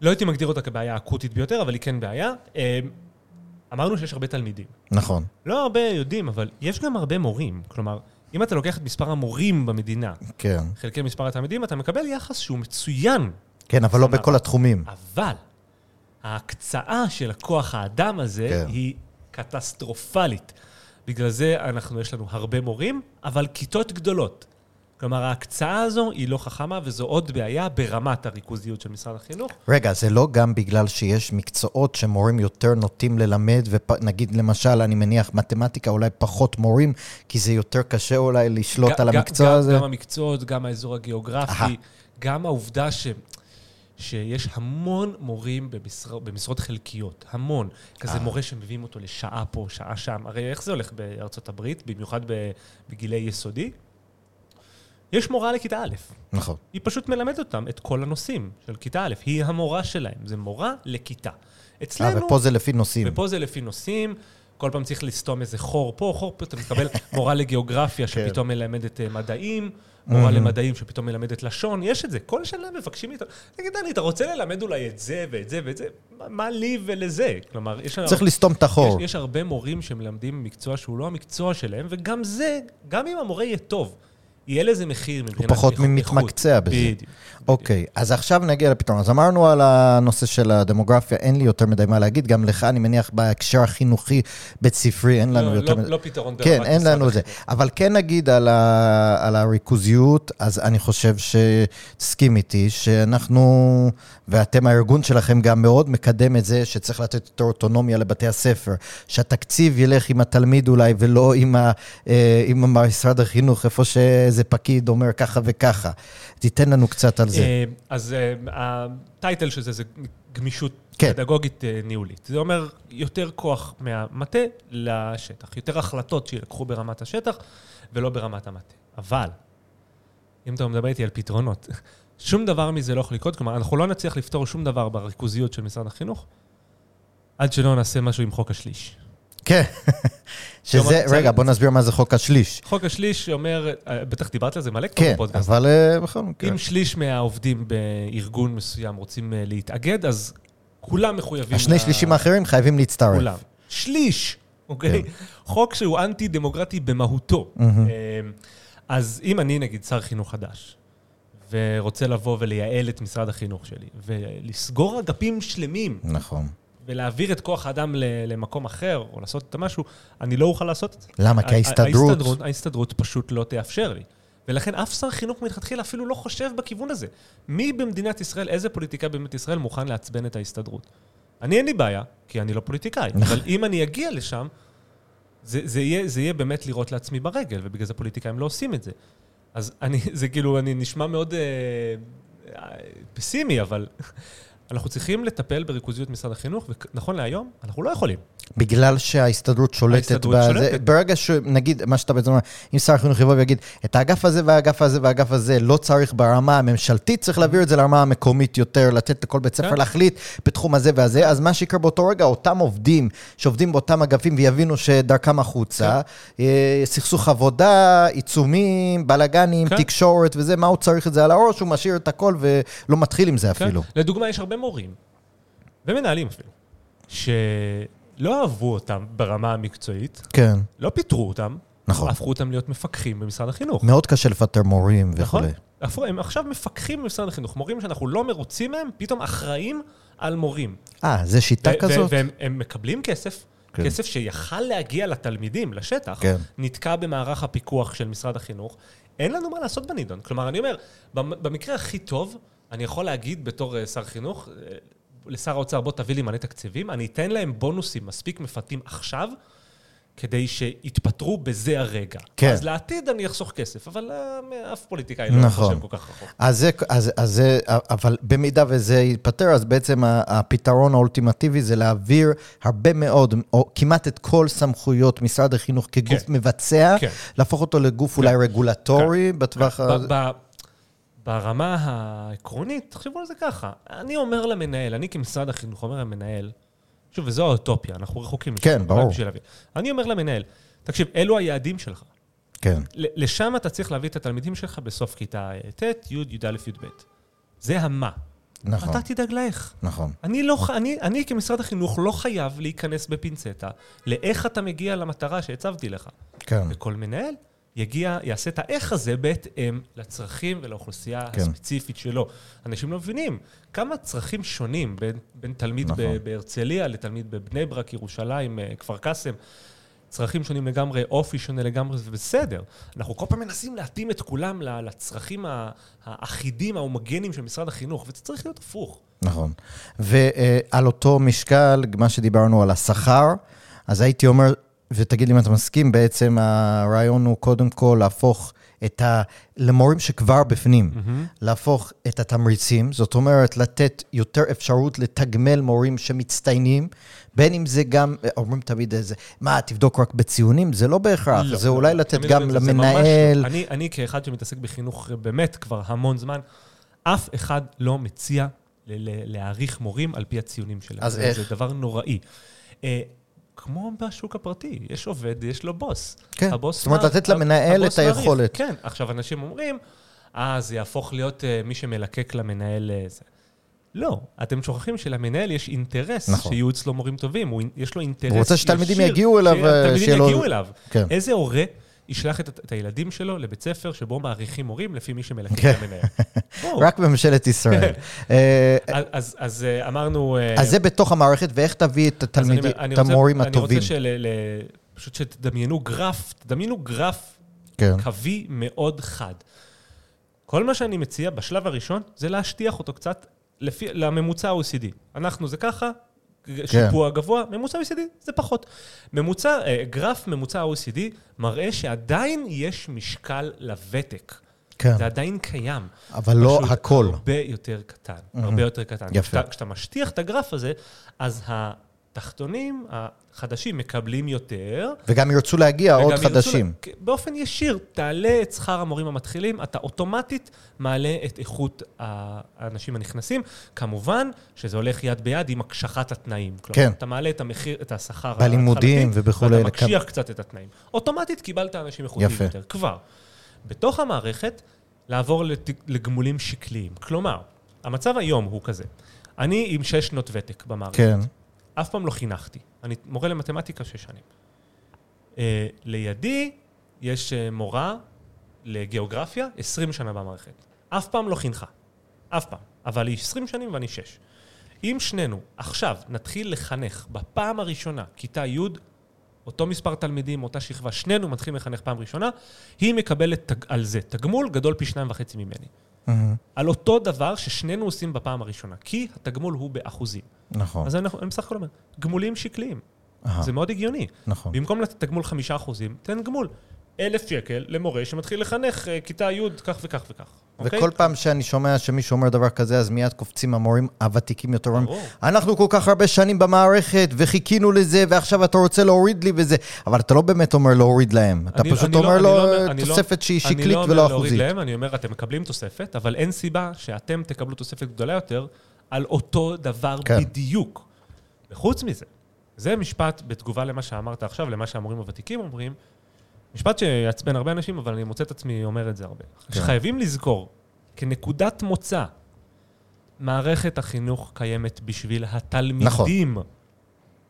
לא הייתי מגדיר אותה כבעיה אקוטית ביותר, אבל היא כן בעיה. אמרנו שיש הרבה תלמידים. נכון. לא הרבה יודעים, אבל יש גם הרבה מורים. כלומר, אם אתה לוקח את מספר המורים במדינה, כן. חלקי מספר התלמידים, אתה מקבל יחס שהוא מצוין. כן, אבל לא בכל התחומים. אבל ההקצאה של הכוח האדם הזה כן. היא קטסטרופלית. בגלל זה אנחנו, יש לנו הרבה מורים, אבל כיתות גדולות. כלומר, ההקצאה הזו היא לא חכמה, וזו עוד בעיה ברמת הריכוזיות של משרד החינוך. רגע, זה לא גם בגלל שיש מקצועות שמורים יותר נוטים ללמד, ונגיד למשל, אני מניח מתמטיקה, אולי פחות מורים, כי זה יותר קשה אולי לשלוט על המקצוע גם, הזה? גם המקצועות, גם האזור הגיאוגרפי, גם העובדה ש... שיש המון מורים במשר... במשרות חלקיות, המון. כזה אה. מורה שמביאים אותו לשעה פה, שעה שם. הרי איך זה הולך בארצות הברית, במיוחד בגילי יסודי? יש מורה לכיתה א'. נכון. היא פשוט מלמדת אותם את כל הנושאים של כיתה א'. היא המורה שלהם, זה מורה לכיתה. אצלנו... אה, ופה זה לפי נושאים. ופה זה לפי נושאים. כל פעם צריך לסתום איזה חור פה, חור פה, אתה מקבל מורה לגיאוגרפיה כן. שפתאום מלמדת אה, מדעים, מורה למדעים שפתאום מלמדת לשון, יש את זה. כל שנה מבקשים מאיתנו, תגיד, דני, אתה רוצה ללמד אולי את זה ואת זה ואת זה? מה לי ולזה? כלומר, יש... צריך לסתום את החור. יש הרבה מורים שמלמדים מקצוע שהוא לא המקצוע שלהם, וגם זה, גם אם המורה יהיה טוב, יהיה לזה מחיר מבחינת... הוא פחות מתמקצע בזה. בדיוק. אוקיי, אז עכשיו נגיע לפתרון. אז אמרנו על הנושא של הדמוגרפיה, אין לי יותר מדי מה להגיד, גם לך, אני מניח, בהקשר החינוכי בית ספרי, אין לנו לא, יותר לא, מדי... לא פתרון ברמת כן, אין לנו את זה. אבל כן נגיד על, ה... על הריכוזיות, אז אני חושב שתסכים איתי, שאנחנו, ואתם, הארגון שלכם גם מאוד מקדם את זה, שצריך לתת יותר אוטונומיה לבתי הספר, שהתקציב ילך עם התלמיד אולי, ולא עם, ה... אה, עם משרד החינוך, איפה שאיזה פקיד אומר ככה וככה. תיתן לנו קצת על זה. אה, אז אה, הטייטל של זה זה גמישות כן. פדגוגית אה, ניהולית. זה אומר יותר כוח מהמטה לשטח, יותר החלטות שיילקחו ברמת השטח ולא ברמת המטה. אבל, אם אתה מדבר איתי על פתרונות, שום דבר מזה לא יכול לקרות, כלומר, אנחנו לא נצליח לפתור שום דבר בריכוזיות של משרד החינוך עד שלא נעשה משהו עם חוק השליש. כן. שזה, רגע, בוא נסביר מה זה חוק השליש. חוק השליש אומר, אה, בטח דיברת על זה מלא כבר כן, בפודקאסט. כן, אבל אה, בכל מקרה. אם שליש מהעובדים בארגון מסוים רוצים אה, להתאגד, אז כולם מחויבים... השני שלישים האחרים חייבים להצטרף. כולם. שליש, אוקיי? כן. חוק שהוא אנטי-דמוקרטי במהותו. אז אם אני, נגיד, שר חינוך חדש, ורוצה לבוא ולייעל את משרד החינוך שלי, ולסגור אגפים שלמים. נכון. ולהעביר את כוח האדם למקום אחר, או לעשות את המשהו, אני לא אוכל לעשות את זה. למה? כי ההסתדרות... ההסתדרות, ההסתדרות פשוט לא תאפשר לי. ולכן אף שר חינוך מלכתחילה אפילו לא חושב בכיוון הזה. מי במדינת ישראל, איזה פוליטיקאי במדינת ישראל מוכן לעצבן את ההסתדרות? אני אין לי בעיה, כי אני לא פוליטיקאי, נכון. אבל אם אני אגיע לשם, זה, זה, יהיה, זה יהיה באמת לירות לעצמי ברגל, ובגלל זה פוליטיקאים לא עושים את זה. אז אני, זה כאילו, אני נשמע מאוד אה, פסימי, אבל אנחנו צריכים לטפל בריכוזיות משרד החינוך, ונכון להיום, אנחנו לא יכולים. בגלל שההסתדרות שולטת ההסתדרות בזה. שולטת. ברגע שנגיד, מה שאתה בעצם אומר, אם שר החינוך יבוא ויגיד, את האגף הזה והאגף הזה והאגף הזה לא צריך ברמה הממשלתית, צריך להעביר את זה לרמה המקומית יותר, לתת לכל בית ספר כן. להחליט בתחום הזה והזה, אז מה שיקרה באותו רגע, אותם עובדים שעובדים באותם אגפים ויבינו שדרכם החוצה, אה, סכסוך עבודה, עיצומים, בלאגנים, כן. תקשורת וזה, מה הוא צריך את זה על הראש, הוא משאיר את הכל ולא מתחיל עם זה כן? אפילו. לדוגמה, יש הרבה מורים, ומנהלים אפילו, שלא אהבו אותם ברמה המקצועית, כן, לא פיטרו אותם, נכון. הפכו אותם להיות מפקחים במשרד החינוך. מאוד קשה לפטר מורים נכון? וכולי. הפכו- הם עכשיו מפקחים במשרד החינוך. מורים שאנחנו לא מרוצים מהם, פתאום אחראים על מורים. אה, זה שיטה ו- כזאת? והם הם מקבלים כסף, כן. כסף שיכל להגיע לתלמידים, לשטח, כן. נתקע במערך הפיקוח של משרד החינוך. אין לנו מה לעשות בנידון. כלומר, אני אומר, במ- במקרה הכי טוב, אני יכול להגיד בתור אה, שר חינוך, אה, לשר האוצר, בוא תביא לי מלא תקציבים, אני אתן להם בונוסים מספיק מפתים עכשיו, כדי שיתפטרו בזה הרגע. כן. אז לעתיד אני אחסוך כסף, אבל אה, אף פוליטיקאי לא נכון. חושב כל כך רחוק. אז זה, אז, אז זה, אבל במידה וזה ייפתר, אז בעצם הפתרון האולטימטיבי זה להעביר הרבה מאוד, או כמעט את כל סמכויות משרד החינוך כגוף כן. מבצע, כן. להפוך אותו לגוף אולי רגולטורי בטווח ה... ברמה העקרונית, תחשבו על זה ככה. אני אומר למנהל, אני כמשרד החינוך אומר למנהל, שוב, וזו האוטופיה, אנחנו רחוקים. כן, ברור. אני אומר למנהל, תקשיב, אלו היעדים שלך. כן, לשם אתה צריך להביא את התלמידים שלך בסוף כיתה ט', י', י"א, י"ב. זה המה. נכון, אתה תדאג לאיך. נכון. אני, לא, אני, אני כמשרד החינוך לא חייב להיכנס בפינצטה לאיך אתה מגיע למטרה שהצבתי לך. כן, וכל מנהל יגיע, יעשה את האיך הזה בהתאם לצרכים ולאוכלוסייה כן. הספציפית שלו. אנשים לא מבינים כמה צרכים שונים בין, בין תלמיד נכון. בהרצליה לתלמיד בבני ברק, ירושלים, אה, כפר קאסם. צרכים שונים לגמרי, אופי שונה לגמרי, זה בסדר. אנחנו כל פעם מנסים להתאים את כולם לצרכים האחידים, ההומוגנים של משרד החינוך, וזה צריך להיות הפוך. נכון. ועל אותו משקל, מה שדיברנו על השכר, אז הייתי אומר, ותגיד לי אם אתה מסכים, בעצם הרעיון הוא קודם כל להפוך את ה... למורים שכבר בפנים, להפוך את התמריצים, זאת אומרת, לתת יותר אפשרות לתגמל מורים שמצטיינים, בין אם זה גם, אומרים תמיד איזה, מה, תבדוק רק בציונים? זה לא בהכרח, לא, זה לא, אולי לא. לתת גם אומרים, זה ממש לא. למנהל. אני, אני כאחד שמתעסק בחינוך באמת כבר המון זמן, אף אחד לא מציע להעריך מורים על פי הציונים שלהם. אז זה, איך? זה דבר נוראי. אה, כמו בשוק הפרטי, יש עובד, יש לו בוס. כן, הבוס זאת אומרת, לתת למנהל את היכולת. כן, עכשיו אנשים אומרים, אה, זה יהפוך להיות אה, מי שמלקק למנהל אה, זה. לא, אתם שוכחים שלמנהל יש אינטרס נכון. שיהיו אצלו מורים טובים, הוא, יש לו אינטרס הוא רוצה שתלמידים ישיר יגיעו אליו, אה, שתלמידים לו- יגיעו אליו. כן. איזה הורה ישלח את, את הילדים שלו לבית ספר שבו מעריכים מורים לפי מי שמלקק כן. למנהל? בואו. רק בממשלת ישראל. אה, אז, אז, אז אה, אמרנו... אה, אז זה בתוך המערכת, ואיך תביא את אני התלמידים, אני את רוצה- המורים הטובים? אני רוצה של, פשוט שתדמיינו גרף, תדמיינו גרף כן, קווי מאוד חד. כל מה שאני מציע בשלב הראשון זה להשטיח אותו קצת לפי, לממוצע ה-OECD. אנחנו זה ככה, שיפוע גבוה, ממוצע OECD זה פחות. ממוצע, אה, גרף ממוצע ה-OECD מראה שעדיין יש משקל לוותק. כן, זה עדיין קיים. אבל לא הכל. הרבה יותר קטן, הרבה יותר קטן. יפה. כשאתה, כשאתה משטיח את הגרף הזה, אז התחתונים החדשים מקבלים יותר. וגם ירצו להגיע עוד וגם ירצו חדשים. לה- באופן ישיר, תעלה את שכר המורים המתחילים, אתה אוטומטית מעלה את איכות האנשים הנכנסים. כמובן שזה הולך יד ביד עם הקשחת התנאים. כלומר, כן. אתה מעלה את המחיר, את השכר בלימודים ההתחלתי, ובכולי, ואתה מקשיח קצת את התנאים. אוטומטית קיבלת אנשים איכותיים יפה. יותר, כבר. בתוך המערכת, לעבור לת- לגמולים שקליים. כלומר, המצב היום הוא כזה. אני עם שש שנות ותק במערכת. כן, אף פעם לא חינכתי. אני מורה למתמטיקה שש שנים. Uh, לידי יש uh, מורה לגיאוגרפיה, 20 שנה במערכת. אף פעם לא חינכה. אף פעם. אבל היא 20 שנים ואני שש. אם שנינו עכשיו נתחיל לחנך בפעם הראשונה, כיתה י', אותו מספר תלמידים, אותה שכבה, שנינו מתחילים לחנך פעם ראשונה, היא מקבלת תג, על זה תגמול גדול פי שניים וחצי ממני. מהמם, על אותו דבר ששנינו עושים בפעם הראשונה, כי התגמול הוא באחוזים. נכון. אז אני, אני בסך הכל אומר, גמולים שקליים. אהה, זה מאוד הגיוני. נכון. במקום לתת תגמול חמישה אחוזים, תן גמול אלף שקל למורה שמתחיל לחנך אה, כיתה י' כך וכך וכך. אוקיי? וכל פעם שאני שומע שמישהו אומר דבר כזה, אז מיד קופצים המורים הוותיקים יותר, אומרים. אנחנו כל כך הרבה שנים במערכת, וחיכינו לזה, ועכשיו אתה רוצה להוריד לי וזה. אבל אתה לא באמת אומר להוריד להם, אתה אני- פשוט אני לא- אומר אני לו לא אני לא- תוספת שהיא שקלית אני לא ולא אומר להוריד אחוזית. להם, אני אומר, אתם מקבלים תוספת, אבל אין סיבה שאתם תקבלו תוספת גדולה יותר על אותו דבר כן. בדיוק. וחוץ מזה, זה משפט בתגובה למה שאמרת עכשיו, למה שהמורים הוותיקים אומרים, משפט שיעצבן הרבה אנשים, אבל אני מוצא את עצמי אומר את זה הרבה. כן. שחייבים לזכור, כנקודת מוצא, מערכת החינוך קיימת בשביל התלמידים. נכון.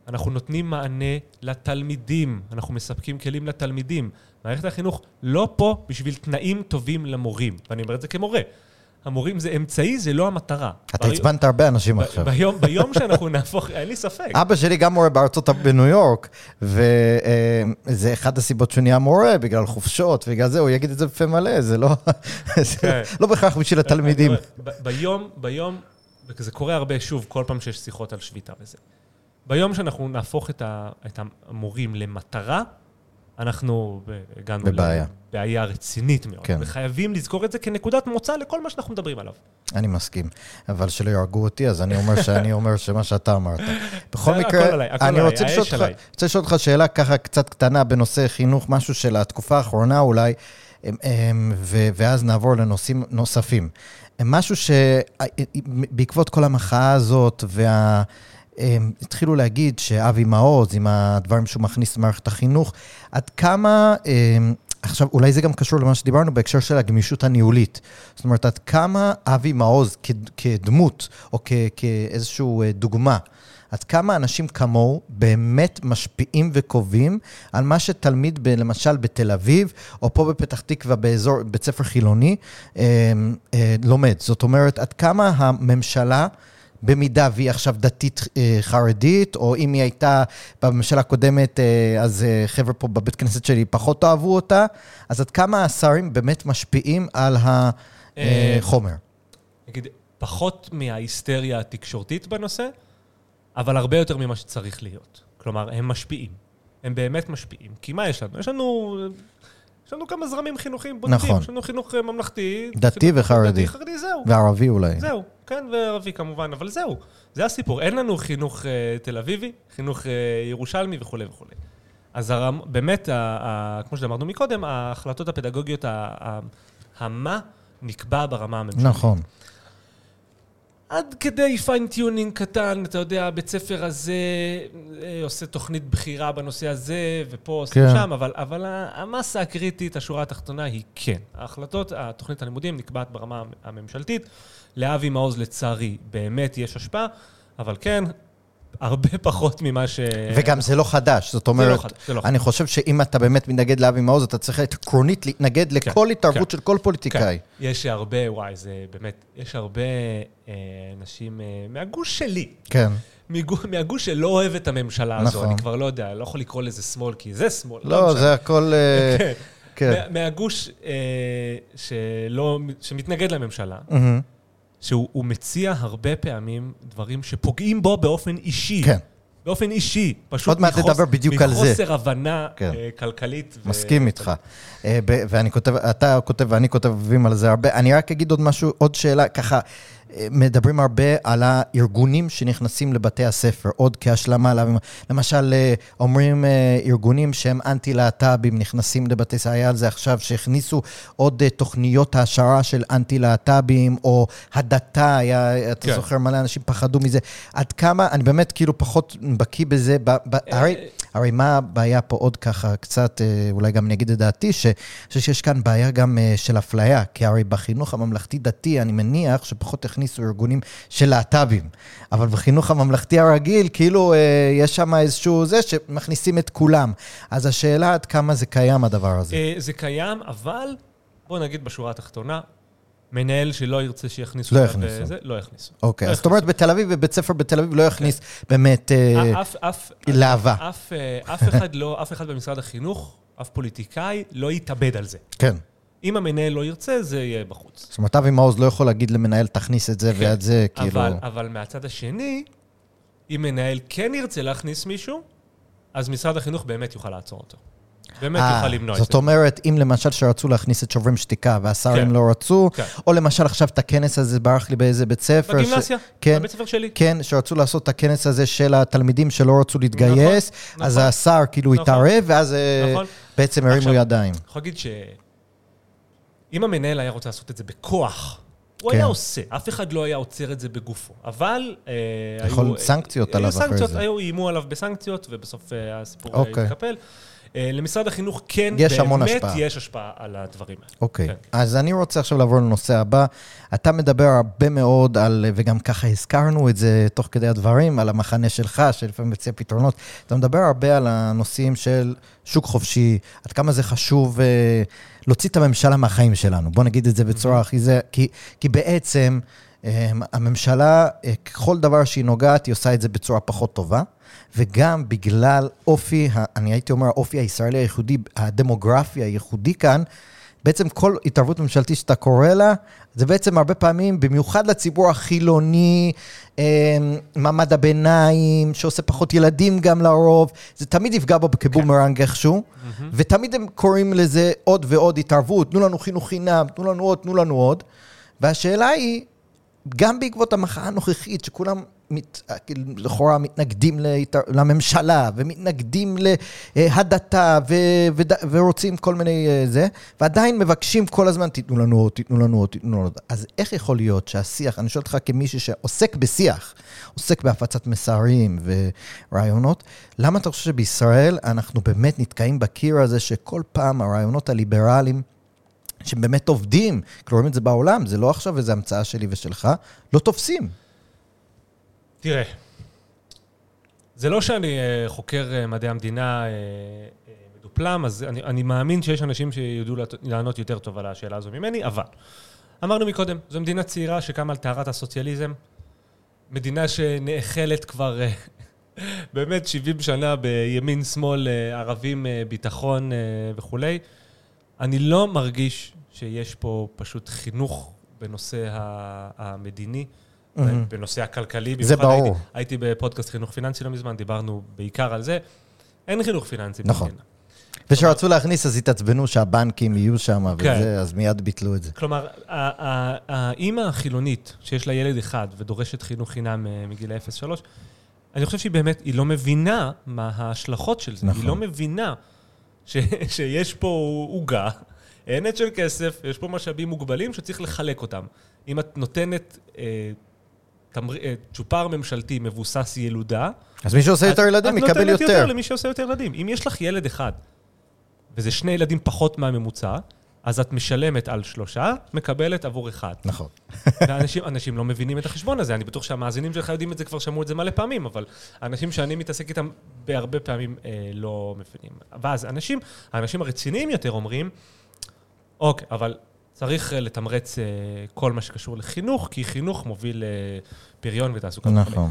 אנחנו נותנים מענה לתלמידים, אנחנו מספקים כלים לתלמידים. מערכת החינוך לא פה בשביל תנאים טובים למורים, ואני אומר את זה כמורה. המורים זה אמצעי, זה לא המטרה. אתה עצבנת הרבה אנשים עכשיו. ביום, שאנחנו נהפוך, אין לי ספק. אבא שלי גם מורה בארצות הברית בניו יורק, וזה אחד הסיבות שהוא נהיה מורה, בגלל חופשות, בגלל זה, הוא יגיד את זה בפה מלא, זה לא כן. לא בהכרח בשביל התלמידים. ביום, ביום, וזה קורה הרבה, שוב, כל פעם שיש שיחות על שביתה וזה. ביום שאנחנו נהפוך את המורים למטרה, אנחנו הגענו בבעיה. לבעיה רצינית מאוד. כן. וחייבים לזכור את זה כנקודת מוצא לכל מה שאנחנו מדברים עליו. אני מסכים, אבל שלא יהרגו אותי, אז אני אומר שאני אומר שמה שאתה אמרת. בכל מקרה, הכל עליי, הכל אני רוצה לשאול אותך- שאלה ככה קצת קטנה בנושא חינוך, משהו של התקופה האחרונה אולי, אמ, אמ, ואז נעבור לנושאים נוספים. משהו שבעקבות כל המחאה הזאת, וה... הם התחילו להגיד שאבי מעוז, עם הדברים שהוא מכניס למערכת החינוך, עד כמה, אמ, עכשיו, אולי זה גם קשור למה שדיברנו בהקשר של הגמישות הניהולית. זאת אומרת, עד כמה אבי מעוז כד- כדמות, או כאיזושהי אה, דוגמה, עד כמה אנשים כמוהו באמת משפיעים וקובעים על מה שתלמיד, ב, למשל בתל אביב, או פה בפתח תקווה באזור, בית ספר חילוני, אה, אה, לומד. זאת אומרת, עד כמה הממשלה... במידה והיא עכשיו דתית אה, חרדית, או אם היא הייתה בממשלה הקודמת, אה, אז אה, חבר'ה פה בבית כנסת שלי פחות אהבו אותה, אז עד כמה השרים באמת משפיעים על אה, החומר? נגיד, פחות מההיסטריה התקשורתית בנושא, אבל הרבה יותר ממה שצריך להיות. כלומר, הם משפיעים. הם באמת משפיעים. כי מה יש לנו? יש לנו... יש לנו כמה זרמים חינוכיים בודדים. נכון. יש לנו חינוך אה, ממלכתי. דתי וחרדי. דתי, חרדי, זהו. וערבי אולי. זהו, כן, וערבי כמובן, אבל זהו. זה הסיפור. אין לנו חינוך אה, תל אביבי, חינוך אה, ירושלמי וכולי וכולי. אז הרמ, באמת, ה, ה, כמו שאמרנו מקודם, ההחלטות הפדגוגיות, ה, ה, המה נקבע ברמה הממשלתית. נכון. עד כדי fine tuning קטן, אתה יודע, הבית ספר הזה אה, עושה תוכנית בחירה בנושא הזה, ופה עושים כן. שם, אבל, אבל המסה הקריטית, השורה התחתונה היא כן. ההחלטות, התוכנית הלימודים נקבעת ברמה הממשלתית. לאבי מעוז, לצערי, באמת יש השפעה, אבל כן, הרבה פחות ממה ש... וגם זה לא חדש, זאת אומרת, חדש, זה לא אני חושב שאם אתה באמת מתנגד לאבי מעוז, אתה צריך עקרונית להתנגד לכל התערבות של כל פוליטיקאי. כן. יש הרבה, וואי, זה באמת, יש הרבה אה, אנשים אה, מהגוש שלי, כן. מגו- מהגוש שלא אוהב את הממשלה הזו, נכון. אני כבר לא יודע, לא יכול לקרוא לזה שמאל, כי זה שמאל. לא, משנה. זה הכל... אה, כן. כן. מה- מהגוש אה, שלא, שמתנגד לממשלה, מהמם. שהוא הוא מציע הרבה פעמים דברים שפוגעים בו באופן אישי. כן. באופן אישי. פשוט עוד מעט נדבר בדיוק על זה. מחוסר הבנה כן. אה, כלכלית. ו- מסכים איתך. אה, ואני כותב, אתה כותב ואני כותבים על זה הרבה. אני רק אגיד עוד משהו, עוד שאלה, ככה, מדברים הרבה על הארגונים שנכנסים לבתי הספר, עוד כהשלמה. למשל, אה, אומרים אה, ארגונים שהם אנטי-להט"בים נכנסים לבתי ספר, היה על זה עכשיו, שהכניסו עוד אה, תוכניות העשרה של אנטי-להט"בים, או הדתה, היה, אתה כן. זוכר, מלא אנשים פחדו מזה. עד כמה, אני באמת כאילו פחות בקיא בזה, ב- ב- הרי... הרי מה הבעיה פה עוד ככה, קצת, אולי גם אני אגיד את דעתי, שאני חושב שיש כאן בעיה גם של אפליה, כי הרי בחינוך הממלכתי-דתי, אני מניח שפחות הכניסו ארגונים של להט"בים, אבל בחינוך הממלכתי הרגיל, כאילו אה, יש שם איזשהו זה שמכניסים את כולם. אז השאלה עד כמה זה קיים הדבר הזה. אה, זה קיים, אבל בוא נגיד בשורה התחתונה, מנהל שלא ירצה שיכניסו... לא יכניסו. בזה, לא יכניסו. אוקיי, לא אז זאת אומרת, בתל אביב, בבית ספר בתל אביב לא יכניס באמת אה, אה, אף, אף, להבה. אף, אה, אף אחד לא, אף אחד במשרד החינוך, אף פוליטיקאי, לא יתאבד על זה. כן. אם המנהל לא ירצה, זה יהיה בחוץ. זאת אומרת, אבי מעוז לא יכול להגיד למנהל, תכניס את זה כן. ואת זה, כאילו... אבל, אבל מהצד השני, אם מנהל כן ירצה להכניס מישהו, אז משרד החינוך באמת יוכל לעצור אותו. באמת אה, יוכל למנוע את זאת זה. אומרת, אם למשל שרצו להכניס את שוברים שתיקה והשרים כן. לא רצו, כן. או למשל עכשיו את הכנס הזה ברח לי באיזה בית ספר. ש- בגימנסיה, כן. בבית ספר שלי. כן, שרצו לעשות את הכנס הזה של התלמידים שלא רצו להתגייס, נכון, אז נכון. השר כאילו נכון. התערב, ואז אה, נכון. בעצם הרימו ידיים. אני יכול להגיד שאם המנהל היה רוצה לעשות את זה בכוח, הוא כן. היה עושה, אף אחד לא היה עוצר את זה בגופו. אבל... אה, יכול היו- סנקציות היו עליו אחרי סנקציות, זה. היו, איימו עליו בסנקציות, ובסוף אה, הסיפור אוקיי. התקפל. אה, למשרד החינוך כן, יש באמת השפעה. יש השפעה על הדברים האלה. אוקיי, כן. אז אני רוצה עכשיו לעבור לנושא הבא. אתה מדבר הרבה מאוד על, וגם ככה הזכרנו את זה תוך כדי הדברים, על המחנה שלך, שלפעמים מציע פתרונות. אתה מדבר הרבה על הנושאים של שוק חופשי, עד כמה זה חשוב אה, להוציא את הממשלה מהחיים שלנו. בוא נגיד את זה בצורה הכי זה, כי, כי בעצם אה, הממשלה, אה, ככל דבר שהיא נוגעת, היא עושה את זה בצורה פחות טובה. וגם בגלל אופי, אני הייתי אומר, האופי הישראלי הייחודי, הדמוגרפי הייחודי כאן, בעצם כל התערבות ממשלתית שאתה קורא לה, זה בעצם הרבה פעמים, במיוחד לציבור החילוני, אה, מעמד הביניים, שעושה פחות ילדים גם לרוב, זה תמיד יפגע בו כבומרנג איכשהו, ותמיד הם קוראים לזה עוד ועוד התערבות, תנו לנו חינוך חינם, תנו לנו עוד, תנו לנו עוד. והשאלה היא, גם בעקבות המחאה הנוכחית, שכולם מת, כאילו, לכאורה מתנגדים להתר... לממשלה, ומתנגדים להדתה, ו... וד... ורוצים כל מיני אה, זה, ועדיין מבקשים כל הזמן, תיתנו לנו עוד, תיתנו לנו עוד, תיתנו לנו עוד. אז איך יכול להיות שהשיח, אני שואל אותך כמישהו שעוסק בשיח, עוסק בהפצת מסרים ורעיונות, למה אתה חושב שבישראל אנחנו באמת נתקעים בקיר הזה שכל פעם הרעיונות הליברליים, שהם באמת עובדים, כאילו רואים את זה בעולם, זה לא עכשיו איזו המצאה שלי ושלך, לא תופסים. תראה, זה לא שאני אה, חוקר אה, מדעי המדינה אה, מדופלם, אז אני, אני מאמין שיש אנשים שידעו לעט- לענות יותר טוב על השאלה הזו ממני, אבל אמרנו מקודם, זו מדינה צעירה שקמה על טהרת הסוציאליזם, מדינה שנאכלת כבר באמת 70 שנה בימין, שמאל, ערבים, ביטחון וכולי. אני לא מרגיש שיש פה פשוט חינוך בנושא המדיני. בנושא הכלכלי. זה ברור. הייתי, הייתי בפודקאסט חינוך פיננסי לא מזמן, דיברנו בעיקר על זה. אין חינוך פיננסי נכון. במדינה. וכשרצו להכניס אז התעצבנו שהבנקים יהיו שם כן. וזה, אז מיד ביטלו את זה. כלומר, האימא החילונית, שיש לה ילד אחד ודורשת חינוך חינם אה, מגיל 0-3, אני חושב שהיא באמת, היא לא מבינה מה ההשלכות של זה. נכון. היא לא מבינה ש, שיש פה עוגה, ענת של כסף, יש פה משאבים מוגבלים שצריך לחלק אותם. אם את נותנת אה, תמר... אה, צ'ופר ממשלתי מבוסס ילודה, אז מי שעושה יותר את- ילדים את יקבל נותנת יותר. יותר למי שעושה יותר ילדים. אם יש לך ילד אחד, וזה שני ילדים פחות מהממוצע, אז את משלמת על שלושה, מקבלת עבור אחד. נכון. ואנשים אנשים לא מבינים את החשבון הזה. אני בטוח שהמאזינים שלך יודעים את זה, כבר שמעו את זה מלא פעמים, אבל האנשים שאני מתעסק איתם בהרבה פעמים אה, לא מבינים. ואז אנשים, האנשים הרציניים יותר אומרים, אוקיי, אבל צריך אה, לתמרץ אה, כל מה שקשור לחינוך, כי חינוך מוביל אה, פריון ותעסוקה. נכון.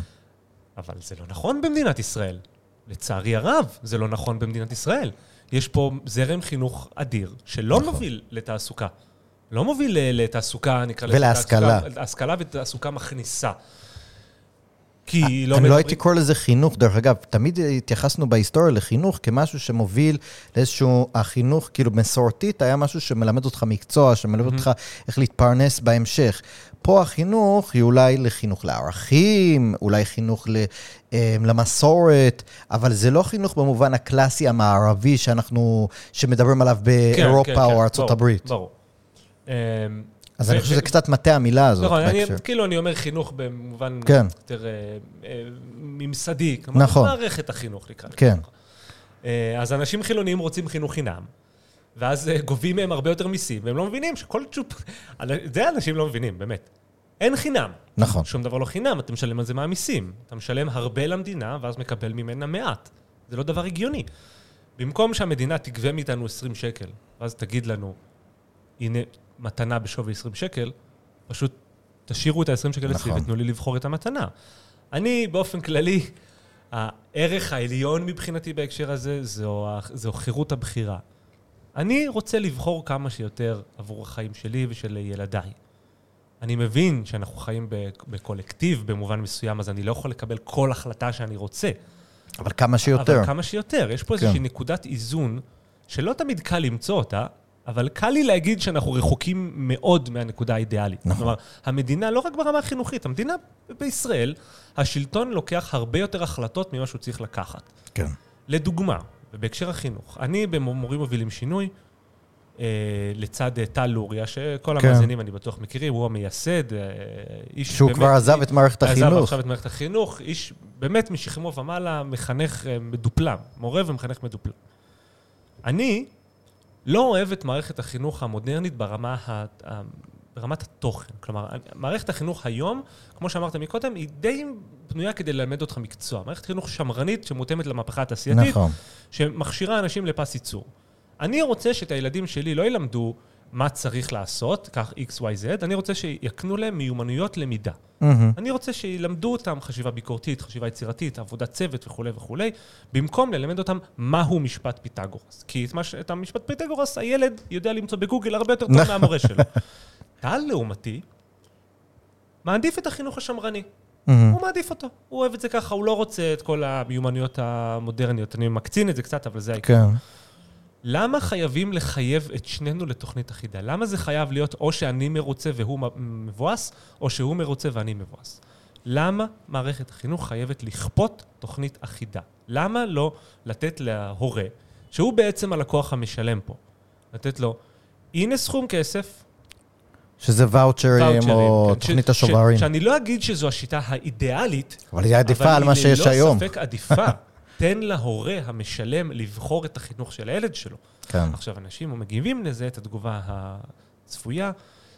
אבל זה לא נכון במדינת ישראל. לצערי הרב, זה לא נכון במדינת ישראל. יש פה זרם חינוך אדיר, שלא נכון. מוביל לתעסוקה. לא מוביל לתעסוקה, נקרא לזה... ולהשכלה. תעסוקה- השכלה ותעסוקה מכניסה. כי לא אני לא הייתי קורא לזה חינוך, דרך אגב, תמיד התייחסנו בהיסטוריה לחינוך כמשהו שמוביל לאיזשהו, החינוך, כאילו מסורתית, היה משהו שמלמד אותך מקצוע, שמלמד אותך איך להתפרנס בהמשך. פה החינוך היא אולי לחינוך לערכים, אולי חינוך ל, אה, למסורת, אבל זה לא חינוך במובן הקלאסי המערבי שאנחנו, שמדברים עליו כן, באירופה כן, כן, או ארצות ברור, הברית. ברור. אז אני חושב שזה קצת מטה המילה הזאת נכון, אני. כאילו אני אומר חינוך במובן כן. יותר אה, אה, ממסדי. כלומר, נכון. מערכת החינוך, נקרא לזה כן. אה, אז אנשים חילוניים רוצים חינוך חינם, ואז גובים מהם הרבה יותר מיסים, והם לא מבינים שכל צ'ופ... זה אנשים לא מבינים, באמת. אין חינם. נכון. שום דבר לא חינם, אתה משלם על זה מהמיסים. אתה משלם הרבה למדינה, ואז מקבל ממנה מעט. זה לא דבר הגיוני. במקום שהמדינה תגבה מאיתנו 20 שקל, ואז תגיד לנו, הנה מתנה בשווי 20 שקל, פשוט תשאירו את ה-20 שקל אצלי נכון. ותנו לי לבחור את המתנה. אני, באופן כללי, הערך העליון מבחינתי בהקשר הזה, זו, זו חירות הבחירה. אני רוצה לבחור כמה שיותר עבור החיים שלי ושל ילדיי. אני מבין שאנחנו חיים בקולקטיב במובן מסוים, אז אני לא יכול לקבל כל החלטה שאני רוצה. אבל כמה שיותר. אבל כמה שיותר. יש פה כן. איזושהי נקודת איזון שלא תמיד קל למצוא אותה, אבל קל לי להגיד שאנחנו רחוקים מאוד מהנקודה האידיאלית. נכון. כלומר, המדינה, לא רק ברמה החינוכית, המדינה בישראל, השלטון לוקח הרבה יותר החלטות ממה שהוא צריך לקחת. כן. לדוגמה, ובהקשר החינוך, אני במורים מובילים שינוי, אה, לצד אה, טל לוריה, שכל כן. המאזינים אני בטוח מכירים, הוא המייסד, אה, איש שהוא כבר עזב את מערכת עזב החינוך. עכשיו את מערכת החינוך, איש באמת משכמו ומעלה, מחנך אה, מדופלם, מורה ומחנך מדופלם. אני לא אוהב את מערכת החינוך המודרנית ברמה ה... ברמת התוכן. כלומר, מערכת החינוך היום, כמו שאמרת מקודם, היא די בנויה כדי ללמד אותך מקצוע. מערכת חינוך שמרנית שמותאמת למהפכה התעשייתית, נכון. שמכשירה אנשים לפס ייצור. אני רוצה שאת הילדים שלי לא ילמדו מה צריך לעשות, כך x, y, z, אני רוצה שיקנו להם מיומנויות למידה. מהמם. אני רוצה שילמדו אותם חשיבה ביקורתית, חשיבה יצירתית, עבודת צוות וכולי וכולי, במקום ללמד אותם מהו משפט פיתגורס. כי את, מה, ש- את המשפט פיתגורס הילד יודע למצוא בגוגל הרבה יותר טוב נכון. מהמורה שלו. טל, לעומתי, מעדיף את החינוך השמרני. מהמם. הוא מעדיף אותו. הוא אוהב את זה ככה, הוא לא רוצה את כל המיומנויות המודרניות. אני מקצין את זה קצת, אבל זה העיקר. כן. למה חייבים לחייב את שנינו לתוכנית אחידה? למה זה חייב להיות או שאני מרוצה והוא מבואס, או שהוא מרוצה ואני מבואס? למה מערכת החינוך חייבת לכפות תוכנית אחידה? למה לא לתת להורה, שהוא בעצם הלקוח המשלם פה, לתת לו, הנה סכום כסף, שזה ואוצ'רים ואוצ'רים, או כן, תוכנית ש- השוברים. ש- שאני לא אגיד שזו השיטה האידיאלית, אבל היא עדיפה על מה שיש אבל היום. היא ללא ספק עדיפה. תן להורה המשלם לבחור את החינוך של הילד שלו. כן. עכשיו, אנשים מגיבים לזה, את התגובה הצפויה,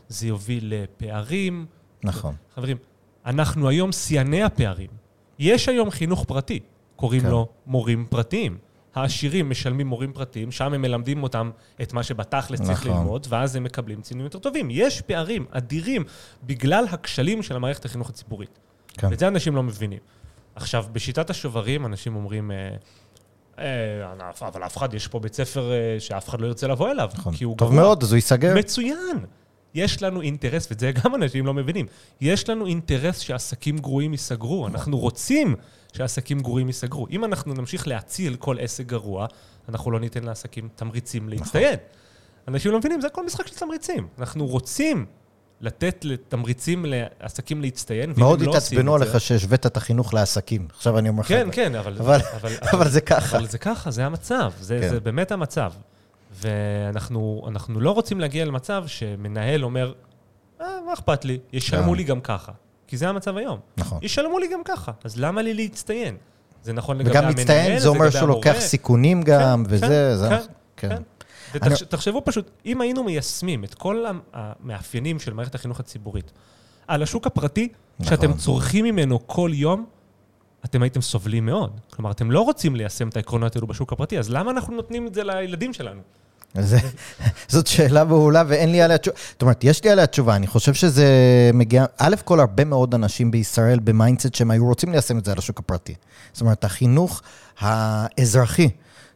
זה יוביל לפערים. נכון. חברים, אנחנו היום שיאני הפערים. יש היום חינוך פרטי, קוראים כן. לו מורים פרטיים. העשירים משלמים מורים פרטיים, שם הם מלמדים אותם את מה שבתכלס צריך נכון. ללמוד, ואז הם מקבלים ציונים יותר טובים. יש פערים אדירים בגלל הכשלים של המערכת החינוך הציבורית. כן. ואת זה אנשים לא מבינים. עכשיו, בשיטת השוברים, אנשים אומרים, אה, אה, אבל אף אחד, יש פה בית ספר אה, שאף אחד לא ירצה לבוא אליו, נכון. כי הוא טוב גרוע. מאוד, אז הוא ייסגר. מצוין. יש לנו אינטרס, ואת זה גם אנשים לא מבינים, יש לנו אינטרס שעסקים גרועים ייסגרו. אנחנו רוצים שעסקים גרועים ייסגרו. אם אנחנו נמשיך להציל כל עסק גרוע, אנחנו לא ניתן לעסקים תמריצים להצטיין. אנשים לא מבינים, זה הכל משחק של תמריצים. אנחנו רוצים לתת תמריצים לעסקים להצטיין, מאוד לא התעצבנו זה- עליך שהשווית את החינוך לעסקים. עכשיו אני אומר לך... כן, את זה. כן, אבל... אבל- אבל זה ככה. אבל זה ככה, זה המצב. זה, כן. זה באמת המצב. ואנחנו אנחנו לא רוצים להגיע למצב שמנהל אומר, אה, מה אכפת לי? ישלמו כן. לי גם ככה. כי זה המצב היום. נכון. ישלמו לי גם ככה, אז למה לי להצטיין? זה נכון לגבי וגם המנהל, מצטיין זה אומר לגבי שהוא המורה. לוקח סיכונים גם, כן, וזה... כן, זה- כן, כן. ותחשבו פשוט, אם היינו מיישמים את כל המאפיינים של מערכת החינוך הציבורית על השוק הפרטי, נכון. שאתם צורכים ממנו כל יום, אתם הייתם סובלים מאוד. כלומר, אתם לא רוצים ליישם את העקרונות האלו בשוק הפרטי, אז למה אנחנו נותנים את זה לילדים שלנו? זה, זאת שאלה מעולה ואין לי עליה תשובה. זאת אומרת, יש לי עליה תשובה, אני חושב שזה מגיע, א' כל הרבה מאוד אנשים בישראל ב mindset שהם היו רוצים ליישם את זה על השוק הפרטי. זאת אומרת, החינוך האזרחי,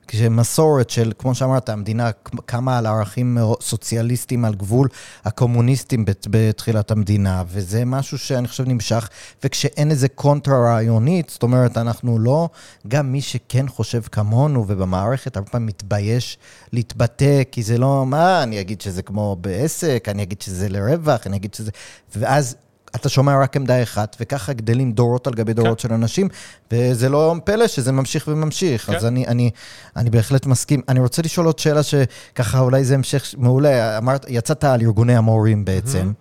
כשמסורת של, כמו שאמרת, המדינה קמה על ערכים סוציאליסטיים על גבול הקומוניסטים בת- בתחילת המדינה, וזה משהו שאני חושב נמשך, וכשאין איזה קונטרה רעיונית, זאת אומרת, אנחנו לא, גם מי שכן חושב כמונו ובמערכת, הרבה פעמים מתבייש להתבטא, כי זה לא, מה, אני אגיד שזה כמו בעסק, אני אגיד שזה לרווח, אני אגיד שזה... ואז אתה שומע רק עמדה אחת, וככה גדלים דורות על גבי דורות כן. של אנשים, וזה לא פלא שזה ממשיך וממשיך. כן. אז אני, אני, אני בהחלט מסכים. אני רוצה לשאול עוד שאלה שככה אולי זה המשך מעולה. אמרת, יצאת על ארגוני המורים בעצם.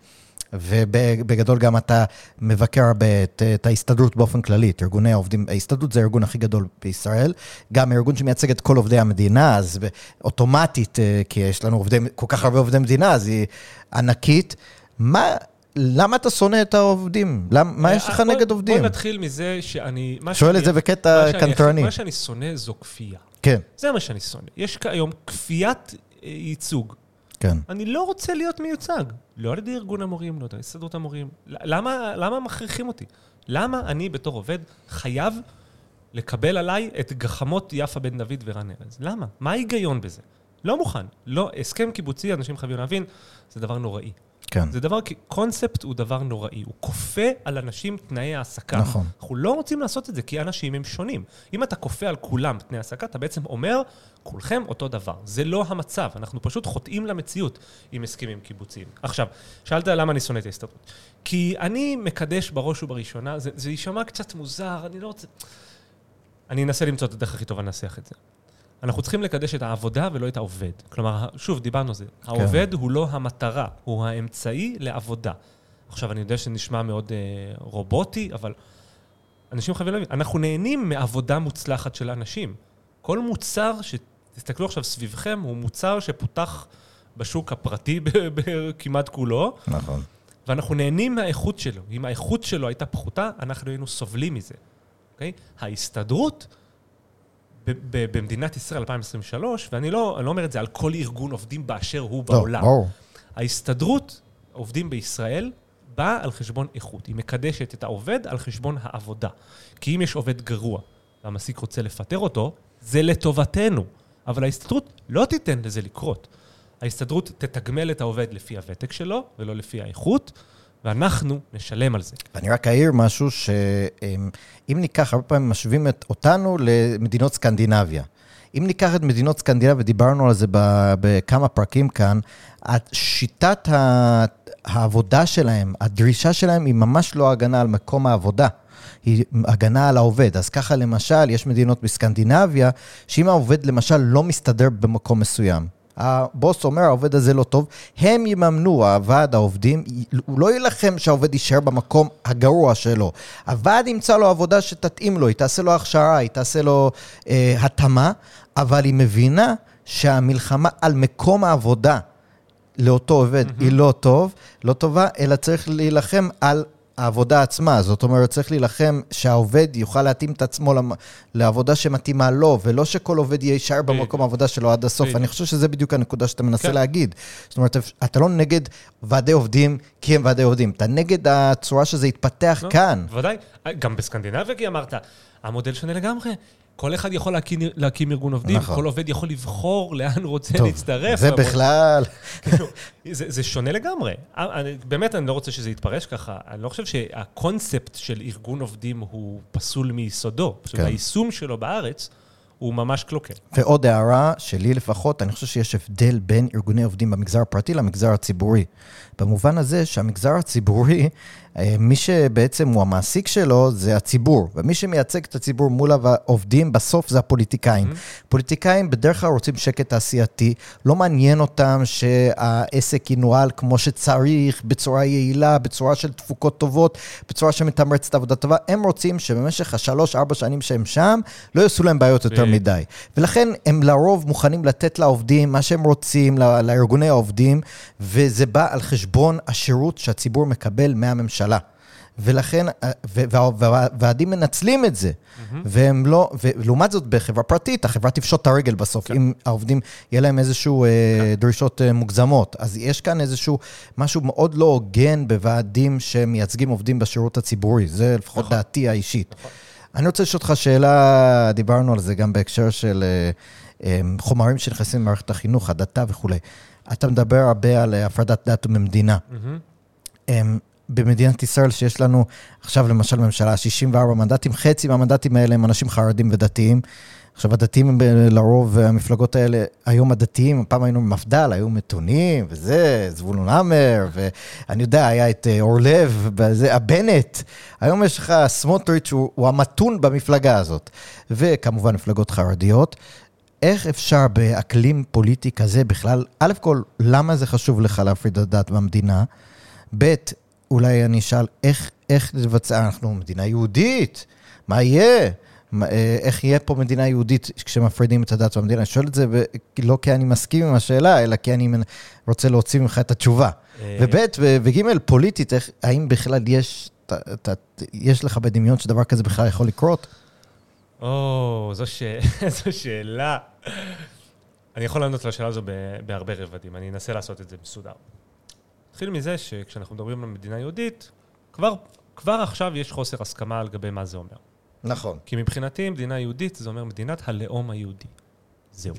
ובגדול גם אתה מבקר הרבה את, את ההסתדרות באופן כללי, את ארגוני העובדים, ההסתדרות זה הארגון הכי גדול בישראל, גם הארגון שמייצג את כל עובדי המדינה, אז אוטומטית, אה, כי יש לנו עובדי, כל כך הרבה עובדי מדינה, אז היא ענקית. מה, למה אתה שונא את העובדים? למ, מה יש לך אה, נגד עובדים? בוא נתחיל מזה שאני... שואל את זה בקטע קנטרני. מה שאני שונא זו כפייה. כן, זה מה שאני שונא. יש כיום כפיית אה, ייצוג. כן. אני לא רוצה להיות מיוצג. לא על ידי ארגון המורים, לא על ידי הסתדרות המורים. למה, למה מכריחים אותי? למה אני בתור עובד חייב לקבל עליי את גחמות יפה בן דוד ורן ארז? למה? מה ההיגיון בזה? לא מוכן. לא, הסכם קיבוצי, אנשים חייבים להבין, זה דבר נוראי. כן. זה דבר, כי קונספט הוא דבר נוראי, הוא כופה על אנשים תנאי העסקה. נכון. אנחנו לא רוצים לעשות את זה, כי אנשים הם שונים. אם אתה כופה על כולם תנאי העסקה, אתה בעצם אומר, כולכם אותו דבר. זה לא המצב, אנחנו פשוט חוטאים למציאות עם הסכמים קיבוציים. עכשיו, שאלת למה אני שונא את ההסתדרות. כי אני מקדש בראש ובראשונה, זה, זה יישמע קצת מוזר, אני לא רוצה... אני אנסה למצוא את הדרך הכי טובה לנסח את זה. אנחנו צריכים לקדש את העבודה ולא את העובד. כלומר, שוב, דיברנו על זה. העובד הוא לא המטרה, הוא האמצעי לעבודה. עכשיו, אני יודע שזה נשמע מאוד אה, רובוטי, אבל אנשים חייבים להבין, אנחנו נהנים מעבודה מוצלחת של אנשים. כל מוצר שתסתכלו עכשיו סביבכם, הוא מוצר שפותח בשוק הפרטי כמעט כולו, נכון. ואנחנו נהנים מהאיכות שלו. אם האיכות שלו הייתה פחותה, אנחנו היינו סובלים מזה, אוקיי? ההסתדרות במדינת ישראל 2023, ואני לא, לא אומר את זה על כל ארגון עובדים באשר הוא לא, בעולם. ברור. ההסתדרות, עובדים בישראל, באה על חשבון איכות. היא מקדשת את העובד על חשבון העבודה. כי אם יש עובד גרוע והמעסיק רוצה לפטר אותו, זה לטובתנו. אבל ההסתדרות לא תיתן לזה לקרות. ההסתדרות תתגמל את העובד לפי הוותק שלו, ולא לפי האיכות, ואנחנו נשלם על זה. ואני רק אעיר משהו, שאם ניקח, הרבה פעמים משווים את אותנו למדינות סקנדינביה. אם ניקח את מדינות סקנדינביה, דיברנו על זה בכמה פרקים כאן, שיטת העבודה שלהם, הדרישה שלהם היא ממש לא הגנה על מקום העבודה. היא הגנה על העובד. אז ככה למשל, יש מדינות בסקנדינביה, שאם העובד למשל לא מסתדר במקום מסוים, הבוס אומר, העובד הזה לא טוב, הם יממנו, הוועד העובדים, הוא לא יילחם שהעובד יישאר במקום הגרוע שלו. הוועד ימצא לו עבודה שתתאים לו, היא תעשה לו הכשרה, היא תעשה לו אה, התאמה, אבל היא מבינה שהמלחמה על מקום העבודה לאותו עובד mm-hmm. היא לא טוב, לא טובה, אלא צריך להילחם על העבודה עצמה. זאת אומרת, צריך להילחם שהעובד יוכל להתאים את עצמו לעבודה שמתאימה לו, ולא שכל עובד יישאר בדיוק. במקום העבודה שלו עד הסוף. אני חושב שזה בדיוק הנקודה שאתה מנסה כן. להגיד. זאת אומרת, אתה לא נגד ועדי עובדים כי הם ועדי עובדים, אתה נגד הצורה שזה יתפתח לא, כאן. בוודאי. גם בסקנדינביה, כי אמרת, המודל שונה לגמרי. כל אחד יכול להקים, להקים ארגון עובדים, נכון. כל עובד יכול לבחור לאן רוצה טוב, להצטרף. זה למרות- בכלל... כאילו, זה, זה שונה לגמרי. אני, באמת, אני לא רוצה שזה יתפרש ככה. אני לא חושב שהקונספט של ארגון עובדים הוא פסול מיסודו. פשוט כן. היישום שלו בארץ הוא ממש קלוקל. ועוד הערה, שלי לפחות, אני חושב שיש הבדל בין ארגוני עובדים במגזר הפרטי למגזר הציבורי. במובן הזה שהמגזר הציבורי, אה, מי שבעצם הוא המעסיק שלו זה הציבור, ומי שמייצג את הציבור מול העובדים בסוף זה הפוליטיקאים. Mm-hmm. פוליטיקאים בדרך כלל רוצים שקט תעשייתי, לא מעניין אותם שהעסק ינוהל כמו שצריך, בצורה יעילה, בצורה של תפוקות טובות, בצורה שמתמרצת עבודה טובה. הם רוצים שבמשך השלוש-ארבע שנים שהם שם, לא יעשו להם בעיות יותר. מדי. ולכן הם לרוב מוכנים לתת לעובדים מה שהם רוצים, לא- לארגוני העובדים, וזה בא על חשבון השירות שהציבור מקבל מהממשלה. ולכן, אה, והוועדים מנצלים את זה, והם לא, ולעומת זאת בחברה פרטית, החברה תפשוט את הרגל בסוף, כן. אם העובדים, יהיה להם איזשהו אה, דרישות אה, מוגזמות. אז יש כאן איזשהו משהו מאוד לא הוגן בוועדים שמייצגים עובדים בשירות הציבורי, זה לפחות נכון. דעתי האישית. אני רוצה לשאול אותך שאלה, דיברנו על זה גם בהקשר של חומרים שנכנסים למערכת החינוך, הדתה וכולי. אתה מדבר הרבה על אה, הפרדת דת ומדינה. הם, במדינת ישראל, שיש לנו עכשיו למשל ממשלה, 64 מנדטים, חצי מהמנדטים האלה הם אנשים חרדים ודתיים. עכשיו, הדתיים הם ב- לרוב, המפלגות האלה, היום הדתיים, פעם היינו במפד"ל, היו מתונים, וזה, זבולון המר, ואני יודע, היה את אה, אורלב, וזה, הבנט. היום יש לך, סמוטריץ' הוא, הוא המתון במפלגה הזאת. וכמובן, מפלגות חרדיות. איך אפשר באקלים פוליטי כזה בכלל, א' כל, למה זה חשוב לך להפריד הדת במדינה? ב', אולי אני אשאל, איך, איך לבצע, אנחנו מדינה יהודית, מה יהיה? אה, איך יהיה פה מדינה יהודית כשמפרידים את הדת במדינה? אני שואל את זה לא כי אני מסכים עם השאלה, אלא כי אני רוצה להוציא ממך את התשובה. אה, וב' וג', פוליטית, איך, האם בכלל יש, ת, ת, יש לך בדמיון שדבר כזה בכלל יכול לקרות? או, זו, ש... זו שאלה. אני יכול לענות לשאלה הזו ב- בהרבה רבדים, אני אנסה לעשות את זה מסודר. נתחיל מזה שכשאנחנו מדברים על מדינה יהודית, כבר, כבר עכשיו יש חוסר הסכמה לגבי מה זה אומר. נכון. כי מבחינתי מדינה יהודית זה אומר מדינת הלאום היהודי. זהו.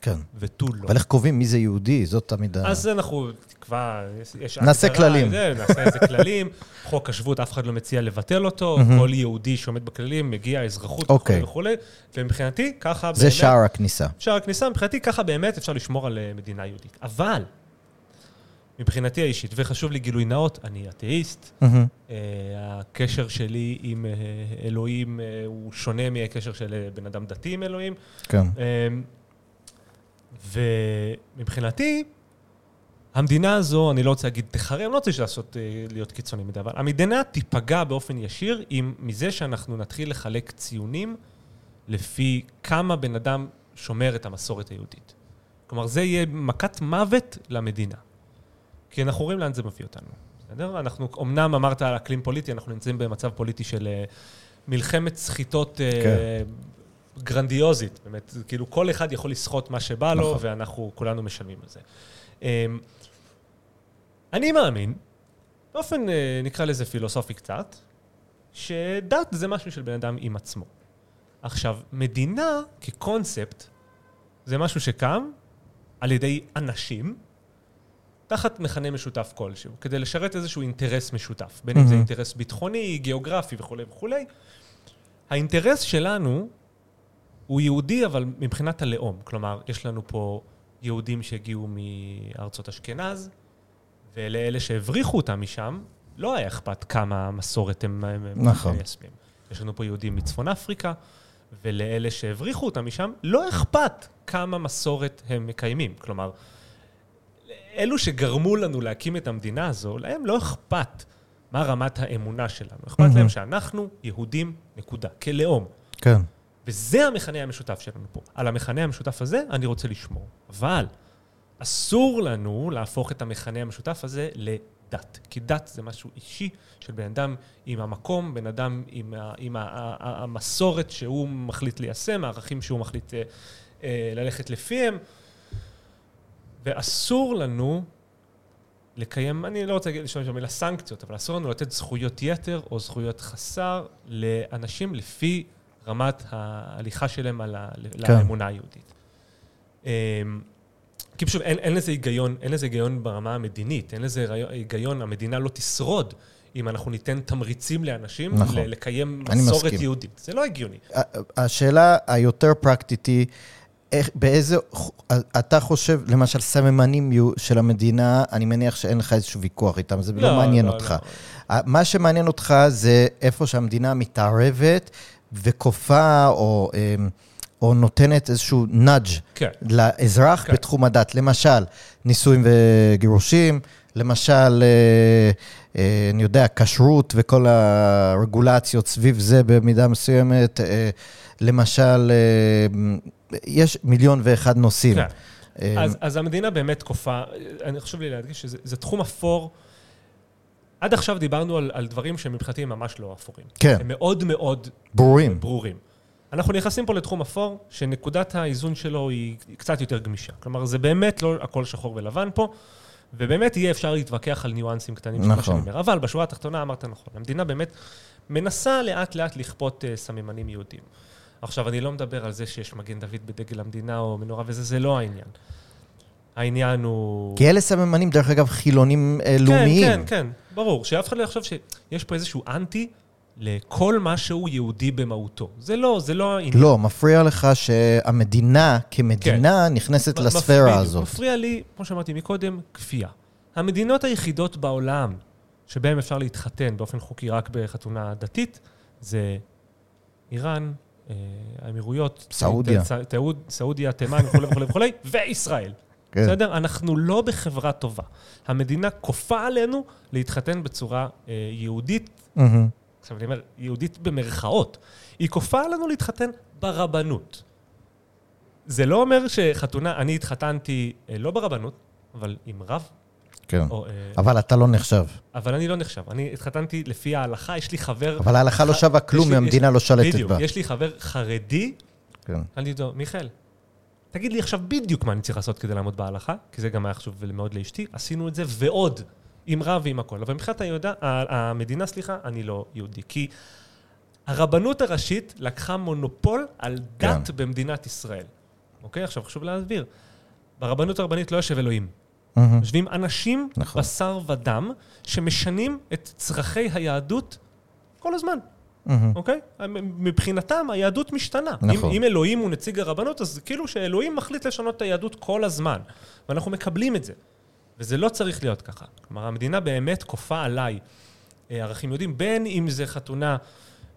כן. ותו לא. אבל איך קובעים מי זה יהודי? זאת תמיד ה... אז אנחנו תקווה, יש-. נעשה הגדרה, כללים. זה, נעשה איזה כללים. חוק השבות, אף אחד לא מציע לבטל אותו. כל יהודי שעומד בכללים, מגיע אזרחות אוקיי. וכולי וכולי. ומבחינתי, ככה זה שער הכניסה. שער הכניסה, מבחינתי ככה באמת אפשר לשמור על אה, מדינה יהודית. אבל, מבחינתי האישית, וחשוב לי גילוי נאות, אני אתאיסט. אה, הקשר שלי עם אה, אלוהים הוא שונה מהקשר של בן אדם דתי עם אלוהים. כן. ומבחינתי, המדינה הזו, אני לא רוצה להגיד תחרם, אני לא רוצה לעשות, אה, להיות קיצוני מדי, אבל המדינה תיפגע באופן ישיר עם, מזה שאנחנו נתחיל לחלק ציונים לפי כמה בן אדם שומר את המסורת היהודית. כלומר, זה יהיה מכת מוות למדינה. כי אנחנו רואים לאן זה מביא אותנו, בסדר? אנחנו, אמנם אמרת על אקלים פוליטי, אנחנו נמצאים במצב פוליטי של אה, מלחמת סחיטות אה, כן. גרנדיוזית, באמת, כאילו כל אחד יכול לסחוט מה שבא לו, נכון. ואנחנו כולנו משלמים על זה. אמ, אני מאמין, באופן, אה, נקרא לזה פילוסופי קצת, שדת זה משהו של בן אדם עם עצמו. עכשיו, מדינה כקונספט, זה משהו שקם על ידי אנשים, תחת מכנה משותף כלשהו, כדי לשרת איזשהו אינטרס משותף, בין אם זה. אינטרס ביטחוני, גיאוגרפי וכולי וכולי. האינטרס שלנו הוא יהודי, אבל מבחינת הלאום. כלומר, יש לנו פה יהודים שהגיעו מארצות אשכנז, ולאלה שהבריחו אותם משם, לא היה אכפת כמה מסורת הם נכון. מיישמים. יש לנו פה יהודים מצפון אפריקה, ולאלה שהבריחו אותם משם, לא אכפת כמה מסורת הם מקיימים. כלומר, אלו שגרמו לנו להקים את המדינה הזו, להם לא אכפת מה רמת האמונה שלנו. אכפת מהמם. להם שאנחנו יהודים, נקודה, כלאום. כן. וזה המכנה המשותף שלנו פה. על המכנה המשותף הזה אני רוצה לשמור. אבל אסור לנו להפוך את המכנה המשותף הזה לדת. כי דת זה משהו אישי של בן אדם עם המקום, בן אדם עם, ה, עם ה, ה, ה, המסורת שהוא מחליט ליישם, הערכים שהוא מחליט אה, אה, ללכת לפיהם. ואסור לנו לקיים, אני לא רוצה להשתמש במילה סנקציות, אבל אסור לנו לתת זכויות יתר או זכויות חסר לאנשים לפי רמת ההליכה שלהם על ה, כן. לאמונה היהודית. אמ, כי פשוט אין, אין לזה היגיון, אין לזה היגיון ברמה המדינית, אין לזה היגיון, המדינה לא תשרוד אם אנחנו ניתן תמריצים לאנשים נכון. לקיים מסורת. יהודית. זה לא הגיוני. השאלה היותר פרקטית היא, איך, באיזה, אתה חושב, למשל, סממנים של המדינה, אני מניח שאין לך איזשהו ויכוח איתם, זה לא, מעניין אותך. מה שמעניין אותך זה איפה שהמדינה מתערבת וכופה או, אמ, או נותנת איזשהו נאג' כן. לאזרח כן. בתחום הדת. למשל, נישואים וגירושים, למשל, אה, אה, אני יודע, כשרות וכל הרגולציות סביב זה במידה מסוימת. אה, למשל, יש מיליון ואחד נושאים. כן. אז, אז המדינה באמת כופה, אני חשוב לי להדגיש שזה זה תחום אפור. עד עכשיו דיברנו על, על דברים שמבחינתי הם ממש לא אפורים. כן, הם מאוד מאוד ברורים. ברורים. אנחנו נכנסים פה לתחום אפור, שנקודת האיזון שלו היא קצת יותר גמישה. כלומר, זה באמת לא הכל שחור ולבן פה, ובאמת יהיה אפשר להתווכח על ניואנסים קטנים של מה נכון. שאני אומר. אבל בשורה התחתונה אמרת נכון, המדינה באמת מנסה לאט-לאט לכפות uh, סממנים יהודיים. עכשיו, אני לא מדבר על זה שיש מגן דוד בדגל המדינה או מנורה וזה, זה לא העניין. העניין הוא... כי אלה סממנים, דרך אגב, חילונים אה, לאומיים. כן, כן, כן, ברור. שאף אחד לא יחשוב שיש פה איזשהו אנטי לכל מה שהוא יהודי במהותו. זה לא, זה לא העניין. לא, מפריע לך שהמדינה כמדינה נכנסת מ- לספירה בדיוק. הזאת. מפריע לי, כמו שאמרתי מקודם, כפייה. המדינות היחידות בעולם שבהן אפשר להתחתן באופן חוקי רק בחתונה דתית, זה איראן, אה, האמירויות, סעודיה, תימן וכולי וכולי וכולי, וישראל. כן. בסדר? אנחנו לא בחברה טובה. המדינה כופה עלינו להתחתן בצורה אה, יהודית. עכשיו אני אומר, יהודית במרכאות. היא כופה עלינו להתחתן ברבנות. זה לא אומר שחתונה, אני התחתנתי אה, לא ברבנות, אבל עם רב, כן. או, אה, אבל אתה לא נחשב. אבל אני לא נחשב. אני התחתנתי לפי ההלכה, יש לי חבר... אבל ההלכה לא ח- שווה יש כלום, לי- המדינה יש- לא שולטת בדיוק, בה. יש לי חבר חרדי, כן. אני איתו, מיכאל, תגיד לי עכשיו בדיוק מה אני צריך לעשות כדי לעמוד בהלכה, כי זה גם היה חשוב מאוד לאשתי, עשינו את זה ועוד, עם רב ועם הכל. אבל מבחינת היהודה, המדינה, סליחה, אני לא יהודי. כי הרבנות הראשית לקחה מונופול על דת כן. במדינת ישראל. אוקיי? עכשיו חשוב להסביר. ברבנות הרבנית לא יושב אלוהים. מהמם. יושבים אנשים, נכון. בשר ודם, שמשנים את צרכי היהדות כל הזמן. אוקיי? מבחינתם היהדות משתנה. נכון. אם, אם אלוהים הוא נציג הרבנות, אז כאילו שאלוהים מחליט לשנות את היהדות כל הזמן. ואנחנו מקבלים את זה. וזה לא צריך להיות ככה. כלומר, המדינה באמת כופה עליי אה, ערכים יהודים, בין אם זה חתונה,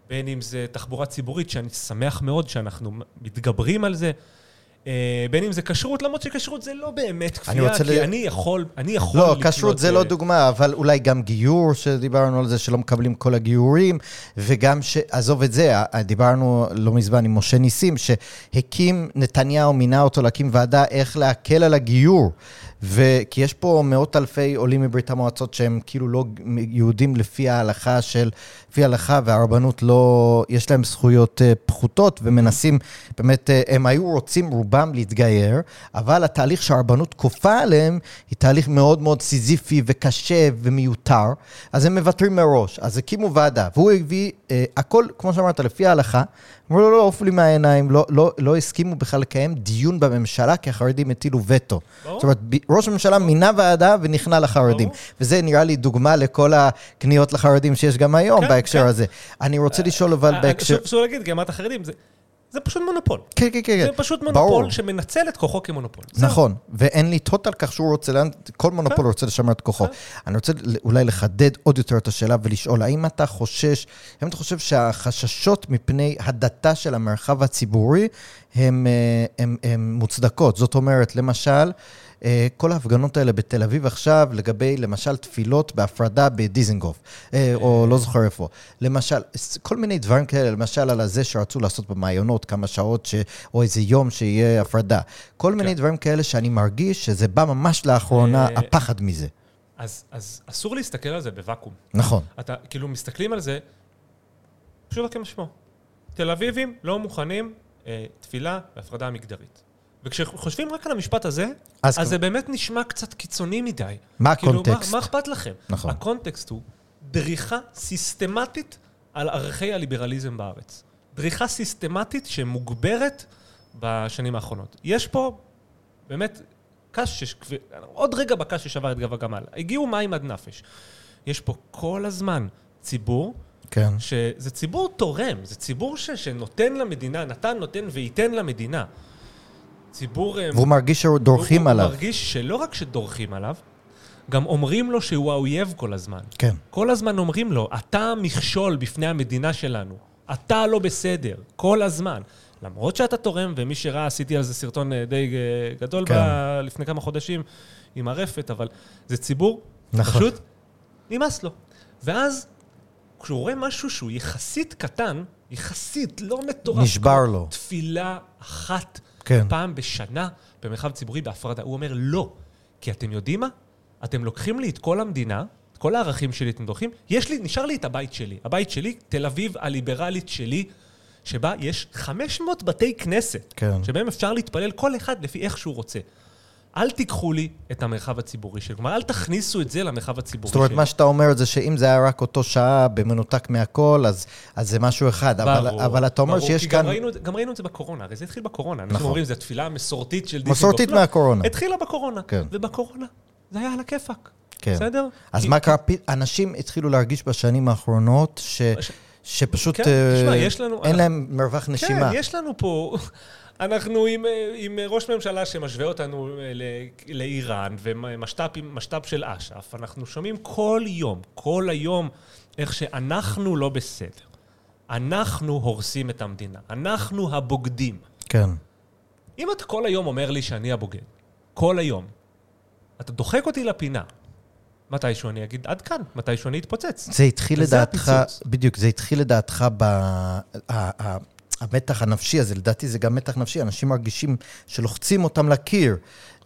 בין אם זה תחבורה ציבורית, שאני שמח מאוד שאנחנו מתגברים על זה. אה, בין אם זה כשרות, למרות שכשרות זה לא באמת כפייה, כי ל- אני יכול, אני יכול לא, לקנות, כשרות זה אה, לא דוגמה, אבל אולי גם גיור, שדיברנו על זה, שלא מקבלים כל הגיורים, וגם ש... עזוב את זה, ה- דיברנו לא מזמן עם משה ניסים, שהקים, נתניהו מינה אותו להקים ועדה איך להקל על הגיור. וכי יש פה מאות אלפי עולים מברית המועצות שהם כאילו לא יהודים לפי ההלכה של, לפי ההלכה והרבנות לא, יש להם זכויות אה, פחותות ומנסים, באמת, אה, הם היו רוצים רובם להתגייר, אבל התהליך שהרבנות כופה עליהם היא תהליך מאוד מאוד סיזיפי וקשה ומיותר, אז הם מוותרים מראש. אז הקימו ועדה, והוא הביא אה, הכל, כמו שאמרת, לפי ההלכה, אמרו לו, לא, לא, עופו לי מהעיניים, לא, לא, לא הסכימו בכלל לקיים דיון בממשלה, כי החרדים הטילו וטו. ברור. זאת אומרת, ראש הממשלה מינה ועדה ונכנע לחרדים. ברור. וזה נראה לי דוגמה לכל הכניעות לחרדים שיש גם היום כן, בהקשר כן. הזה. אני רוצה לשאול אבל אה, בהקשר... חשוב- להגיד, כי אמרת חרדים, זה- זה פשוט מונופול. כן, כן, כן. זה פשוט ברור. מונופול שמנצל את כוחו כמונופול. נכון, ואין לתהות על כך שהוא רוצה, לאן- כל מונופול רוצה לשמר את כוחו. אני רוצה אולי לחדד עוד יותר את השאלה ולשאול, האם אתה חושש, האם אתה חושב שהחששות מפני הדתה של המרחב הציבורי הם, אה, מוצדקות? זאת אומרת, למשל, כל ההפגנות האלה בתל אביב עכשיו, לגבי למשל תפילות בהפרדה בדיזנגוף, אה, או לא זוכר איפה. למשל, כל מיני דברים כאלה, למשל על הזה שרצו לעשות במעיינות כמה שעות, ש... או איזה יום שיהיה הפרדה. כל מיני דברים כאלה שאני מרגיש שזה בא ממש לאחרונה, אה, הפחד מזה. אז אז אסור להסתכל על זה בוואקום. נכון. אתה כאילו מסתכלים על זה, פשוט כמשמעו. תל אביבים לא מוכנים אה, תפילה בהפרדה מגדרית. וכשחושבים רק על המשפט הזה, אז אז, זה באמת נשמע קצת קיצוני מדי. מה כאילו, הקונטקסט? מה, מה אכפת לכם? נכון. הקונטקסט הוא דריכה סיסטמטית על ערכי הליברליזם בארץ. דריכה סיסטמטית שמוגברת בשנים האחרונות. יש פה באמת קש, ש- עוד רגע בקש ששבר את גב הגמל. הגיעו מים עד נפש. יש פה כל הזמן ציבור, כן. שזה ציבור תורם, זה ציבור ש, שנותן למדינה, נתן, נותן וייתן למדינה. ציבור... אה, והוא מרגיש שדורכים עליו. הוא מרגיש שלא רק שדורכים עליו, גם אומרים לו שהוא האויב כל הזמן. כן. כל הזמן אומרים לו, אתה מכשול בפני המדינה שלנו, אתה לא בסדר, כל הזמן. למרות שאתה תורם, ומי שראה, עשיתי על זה סרטון אה, די אה, גדול כן. ב- לפני כמה חודשים עם הרפת, אבל זה ציבור, נכון. פשוט נמאס לו. ואז, כשהוא רואה משהו שהוא יחסית קטן, יחסית, לא מטורף, נשבר לו. תפילה אחת כן. פעם בשנה במרחב ציבורי בהפרדה. הוא אומר, לא. כי אתם יודעים מה? אתם לוקחים לי את כל המדינה, את כל הערכים שלי אתם דוחים, יש לי, נשאר לי את הבית שלי. הבית שלי, תל אביב הליברלית שלי, שבה יש 500 בתי כנסת, כן. שבהם אפשר להתפלל כל אחד לפי איך שהוא רוצה. אל תיקחו לי את המרחב הציבורי שלי. כלומר, אל תכניסו את זה למרחב הציבורי זאת אומרת, שלי. מה שאתה אומר זה שאם זה היה רק אותו שעה במנותק מהכל, אז, אז זה משהו אחד. אבל, ברור, אבל אתה אומר ברור, שיש כאן... גם ראינו, גם ראינו את זה בקורונה, הרי זה התחיל בקורונה. אנחנו נכון. אומרים, זו התפילה המסורתית של דיזנגוף. מסורתית לא, מהקורונה. התחילה בקורונה. כן. ובקורונה זה היה על הכיפאק. כן. בסדר? אז מה קרה? אנשים התחילו להרגיש בשנים האחרונות ש... ש- שפשוט כן, אה, תשמע, יש לנו- אין אנחנו- להם מרווח נשימה. כן, יש לנו פה... אנחנו עם, אה, עם ראש ממשלה שמשווה אותנו אה, לאיראן ומשת"פ של אש"ף. אנחנו שומעים כל יום, כל היום, איך שאנחנו לא בסדר. אנחנו הורסים את המדינה. אנחנו הבוגדים. כן. אם אתה כל היום אומר לי שאני הבוגד, כל היום, אתה דוחק אותי לפינה. מתישהו אני אגיד, עד כאן, מתישהו אני אתפוצץ. זה התחיל לדעתך, הפיצוץ. בדיוק, זה התחיל לדעתך ב... המתח הנפשי הזה, לדעתי זה גם מתח נפשי, אנשים מרגישים שלוחצים אותם לקיר.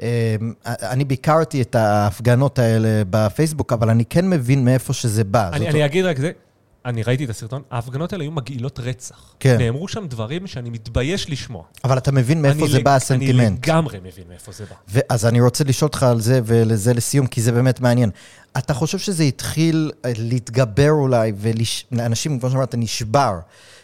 אה, אני ביקרתי את ההפגנות האלה בפייסבוק, אבל אני כן מבין מאיפה שזה בא. אני, אני אגיד רק זה, אני ראיתי את הסרטון, ההפגנות האלה היו מגעילות רצח. כן. נאמרו שם דברים שאני מתבייש לשמוע. אבל אתה מבין מאיפה זה לג- בא הסנטימנט. אני לגמרי מבין מאיפה זה בא. אז אני רוצה לשאול אותך על זה, ולזה לסיום, כי זה באמת מעניין. אתה חושב שזה התחיל אה, להתגבר אולי, ולאנשים, כמו שאמרת, נשבר.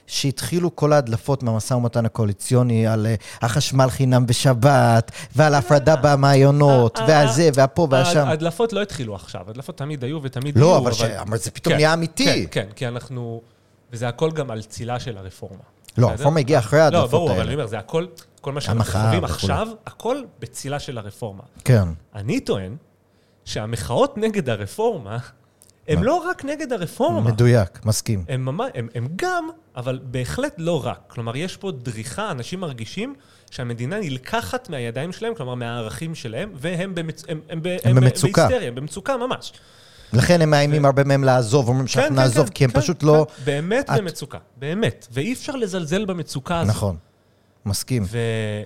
שהתחילו כל ההדלפות מהמשא ומתן הקואליציוני על אה, החשמל חינם בשבת, ועל ההפרדה במעיינות, אה, ועל זה, והפה והשם. ההדלפות לא התחילו עכשיו, ההדלפות תמיד היו ותמיד לא, יהיו. אבל ש- אבל זה פתאום כן, נהיה אמיתי. כן, כן, כי אנחנו... וזה הכל גם על צילה של הרפורמה. לא? הרפורמה הגיעה אחרי לא, ההדלפות ברור, אבל האלה. אני אומר, זה הכל, כל מה שאנחנו חווים. עכשיו, הכל בצילה של הרפורמה. כן. אני טוען שהמחאות נגד הרפורמה, הם לא רק נגד הרפורמה. מדויק, מסכים. הם, ממש, הם, הם גם, אבל בהחלט לא רק. כלומר, יש פה דריכה, אנשים מרגישים שהמדינה נלקחת מהידיים שלהם, כלומר, מהערכים שלהם, והם במצ... הם, הם, ב- הם במצוקה. בהיסטריה, הם במצוקה ממש. לכן הם מאיימים הרבה מהם לעזוב, אומרים שאנחנו נעזוב, כי הם כן, פשוט לא... כן, באמת במצוקה, באמת. ואי אפשר לזלזל במצוקה הזאת. נכון, מסכים. ו...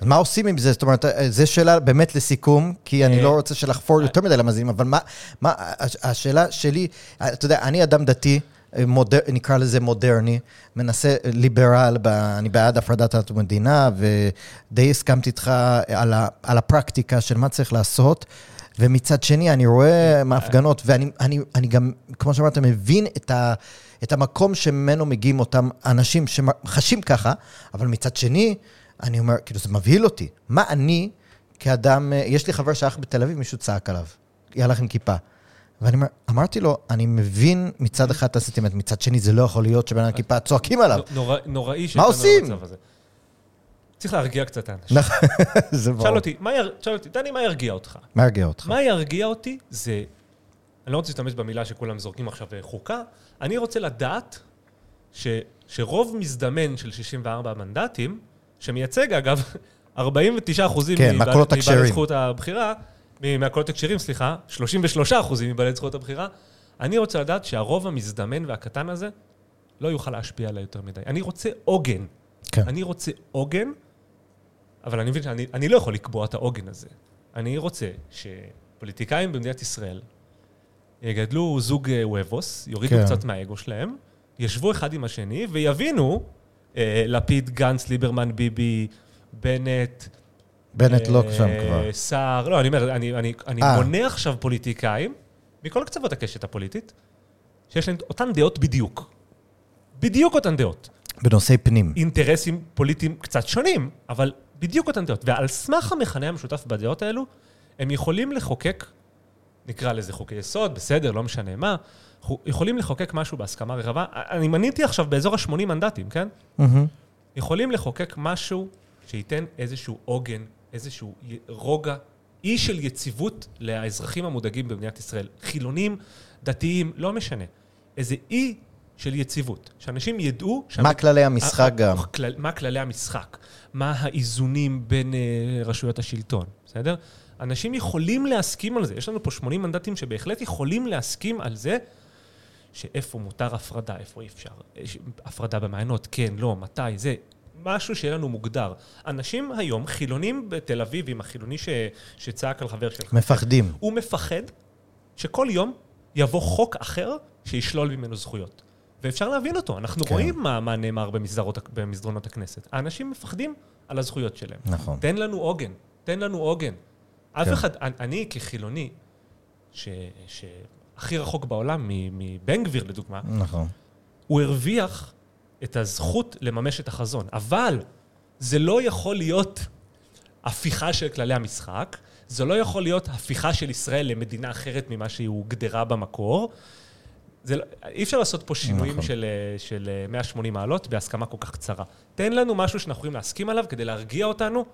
אז מה עושים עם זה? זאת אומרת, זו שאלה באמת לסיכום, כי אני אה, לא רוצה שלחפור יותר מדי למאזינים, אבל מה, מה, הש- השאלה שלי, אתה יודע, אני אדם דתי, מודר, נקרא לזה מודרני, מנסה, ליברל, ב, אני בעד הפרדת דת ומדינה, ודי הסכמתי איתך על, ה, על הפרקטיקה של מה צריך לעשות. ומצד שני, אני רואה מהפגנות, ואני אני, אני גם, כמו שאמרת, מבין את, ה, את המקום שממנו מגיעים אותם אנשים שחשים ככה, אבל מצד שני, אני אומר, כאילו, זה מבהיל אותי. מה אני, כאדם, אה, יש לי חבר שהלך בתל אביב, מישהו צעק עליו. הלך עם כיפה. ואני אומר, אמרתי לו, אני מבין מצד אחד את הסנטימנט, מצד שני זה לא יכול להיות שבן אדם כיפה צועקים עליו. נורא, נוראי עושים? למצב הזה. צריך להרגיע קצת את האנשים. נכון, זה ברור. שאל אותי. שאל אותי, דני, מה ירגיע אותך? מה ירגיע אותך? מה ירגיע אותי זה, אני לא רוצה להשתמש במילה שכולם זורקים עכשיו אה, חוקה, אני רוצה לדעת ש, שרוב מזדמן של 64 מנדטים, שמייצג אגב 49 אחוזים כן, מהקולות מבעלי הכשרים. זכות הבחירה, מהקולות הכשרים, סליחה, 33 אחוזים מבעלי זכות הבחירה, אני רוצה לדעת שהרוב המזדמן והקטן הזה לא יוכל להשפיע עליי יותר מדי. אני רוצה עוגן. כן. אני רוצה עוגן, אבל אני מבין שאני אני לא יכול לקבוע את העוגן הזה. אני רוצה שפוליטיקאים במדינת ישראל יגדלו זוג אה, וובוס, יורידו כן. קצת מהאגו שלהם, ישבו אחד עם השני ויבינו, לפיד, גנץ, ליברמן, ביבי, בנט, בנט לא אה, שם כבר. סער, לא, אני אומר, אני, אני, אני אה. מונה עכשיו פוליטיקאים, מכל קצוות הקשת הפוליטית, שיש להם אותן דעות בדיוק. בדיוק אותן דעות. בנושאי פנים. אינטרסים פוליטיים קצת שונים, אבל בדיוק אותן דעות. ועל סמך המכנה המשותף בדעות האלו, הם יכולים לחוקק, נקרא לזה חוקי יסוד, בסדר, לא משנה מה, יכולים לחוקק משהו בהסכמה רחבה. אני מניתי עכשיו באזור ה-80 מנדטים, כן? מהמם. יכולים לחוקק משהו שייתן איזשהו עוגן, איזשהו רוגע, אי של יציבות לאזרחים המודאגים במדינת ישראל. חילונים, דתיים, לא משנה. איזה אי של יציבות. שאנשים ידעו... מה כללי המשחק ה- גם? כלל- מה כללי המשחק? מה האיזונים בין אה, רשויות השלטון, בסדר? אנשים יכולים להסכים על זה. יש לנו פה 80 מנדטים שבהחלט יכולים להסכים על זה שאיפה מותר הפרדה, איפה אי אפשר. הפרדה במעיינות, כן, לא, מתי, זה. משהו שיהיה לנו מוגדר. אנשים היום, חילונים בתל אביב, עם החילוני ש... שצעק על חבר שלך, מפחדים. הוא מפחד שכל יום יבוא חוק אחר שישלול ממנו זכויות. ואפשר להבין אותו, אנחנו. כן. רואים מה, מה נאמר במסדרות, במסדרונות הכנסת. האנשים מפחדים על הזכויות שלהם. נכון. תן לנו עוגן, תן לנו עוגן. אף כן. אחד, אני, כחילוני, שהכי רחוק בעולם מבן גביר לדוגמה, נכון. הוא הרוויח את הזכות לממש את החזון. אבל זה לא יכול להיות הפיכה של כללי המשחק, זה לא יכול להיות הפיכה של ישראל למדינה אחרת ממה שהיא הוגדרה במקור. זה, לא- אי אפשר לעשות פה שינויים נכון. של, אה, של אה, 180 מעלות בהסכמה כל כך קצרה. תן לנו משהו שאנחנו יכולים להסכים עליו כדי להרגיע אותנו,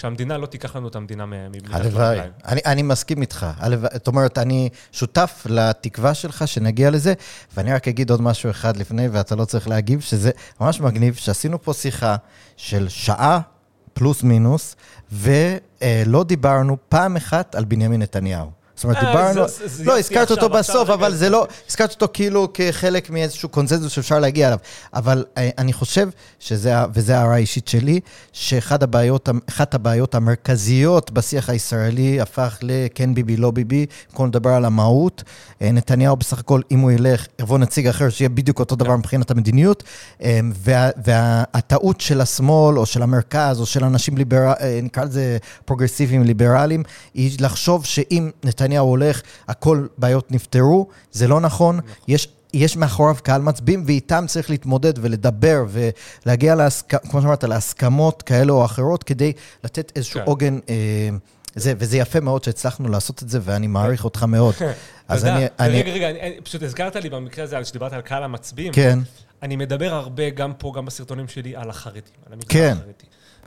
שהמדינה לא תיקח לנו את המדינה מ- מתחת הלוואי. אני, אני מסכים איתך. זאת אומרת, אני שותף לתקווה שלך שנגיע לזה, ואני רק אגיד עוד משהו אחד לפני, ואתה לא צריך להגיב, שזה ממש מגניב, שעשינו פה שיחה של שעה פלוס מינוס, ולא דיברנו פעם אחת על בנימין נתניהו. זאת אומרת, אה, דיברנו... לא, הזכרת אותו בסוף, אבל זה- לא... הזכרת אותו כאילו כחלק מאיזשהו קונצנזוס שאפשר להגיע אליו. אבל אה, אני חושב שזה, ה- וזה ההערה האישית שלי, שאחת הבעיות, הבעיות המרכזיות בשיח הישראלי הפך לכן ביבי, לא ביבי, במקום לדבר על המהות. אה, נתניהו בסך הכל, אם הוא ילך, יבוא נציג אחר שיהיה בדיוק אותו דבר מבחינת המדיניות. וה- והטעות של השמאל, או של המרכז, או של אנשים ליברליים, נקרא לזה פרוגרסיביים ליברליים, היא לחשוב שאם נתניהו... נתניהו הולך, הכל בעיות נפתרו, זה לא נכון. יש יש מאחוריו קהל מצביעים, ואיתם צריך להתמודד ולדבר ולהגיע, להסכ... כמו שאמרת, להסכמות כאלה או אחרות, כדי לתת איזשהו כן. עוגן. אה, זה, וזה יפה מאוד שהצלחנו לעשות את זה, ואני מעריך אותך מאוד. אז. אני... אני רגע, רגע, אני- אני- פשוט הזכרת לי במקרה הזה, שדיברת על קהל המצביעים. כן, אני מדבר הרבה, גם פה, גם בסרטונים שלי, על החרדים, על המגזר כן. החרדי.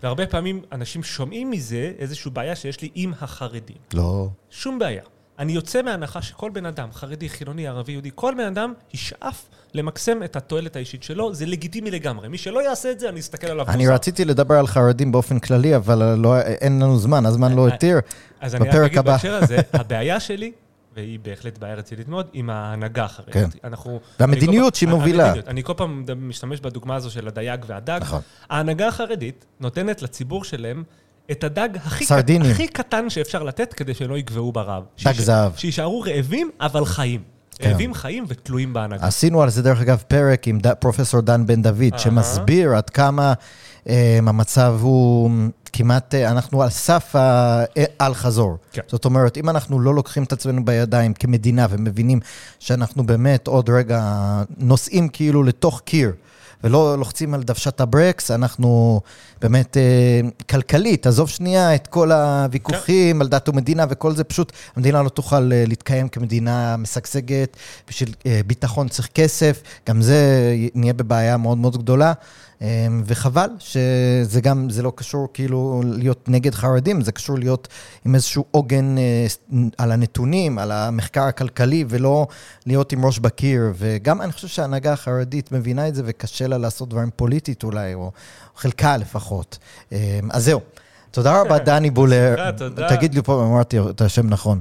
והרבה פעמים אנשים שומעים מזה איזושהי בעיה שיש לי עם החרדים. לא. שום בעיה. אני יוצא מההנחה שכל בן אדם, חרדי, חילוני, ערבי, יהודי, כל בן אדם ישאף למקסם את התועלת האישית שלו, זה לגיטימי לגמרי. מי שלא יעשה את זה, אני אסתכל עליו אני מוזר. רציתי לדבר על חרדים באופן כללי, אבל לא, אין לנו זמן, הזמן לא אה, התיר. אז אני רק אגיד הבא. בהקשר הזה, הבעיה שלי, והיא בהחלט בעיה רצינית מאוד, עם ההנהגה החרדית. כן. אנחנו... והמדיניות אני שהיא פעם- מובילה. המדיניות. אני כל פעם משתמש בדוגמה הזו של הדייג והדג. נכון. ההנהגה החרדית נותנת לציבור שלהם את הדג הכי, סרדינים. הכי קטן שאפשר לתת כדי שהם לא יגבעו ברעב. דג שיש- זהב. שיישארו רעבים, אבל חיים. כן. רעבים, חיים ותלויים בהנהגה. עשינו על זה, דרך אגב, פרק עם ד... פרופסור דן בן דוד, אהה. שמסביר עד כמה אה, המצב הוא כמעט, אה, אנחנו על סף האל-חזור. כן. זאת אומרת, אם אנחנו לא לוקחים את עצמנו בידיים כמדינה ומבינים שאנחנו באמת עוד רגע נוסעים כאילו לתוך קיר. ולא לוחצים על דוושת הברקס, אנחנו באמת אה, כלכלית, עזוב שנייה את כל הוויכוחים על דת ומדינה וכל זה, פשוט המדינה לא תוכל אה, להתקיים כמדינה משגשגת, בשביל אה, ביטחון צריך כסף, גם זה נהיה בבעיה מאוד מאוד גדולה. אה, וחבל שזה גם, זה לא קשור כאילו להיות נגד חרדים, זה קשור להיות עם איזשהו עוגן אה, על הנתונים, על המחקר הכלכלי, ולא להיות עם ראש בקיר. וגם אני חושב שההנהגה החרדית מבינה את זה, וקשה לה לעשות דברים פוליטית אולי, או חלקה לפחות. אה, אז זהו. תודה רבה, דני בולר. תודה. תגיד לי פה, אמרתי את השם נכון.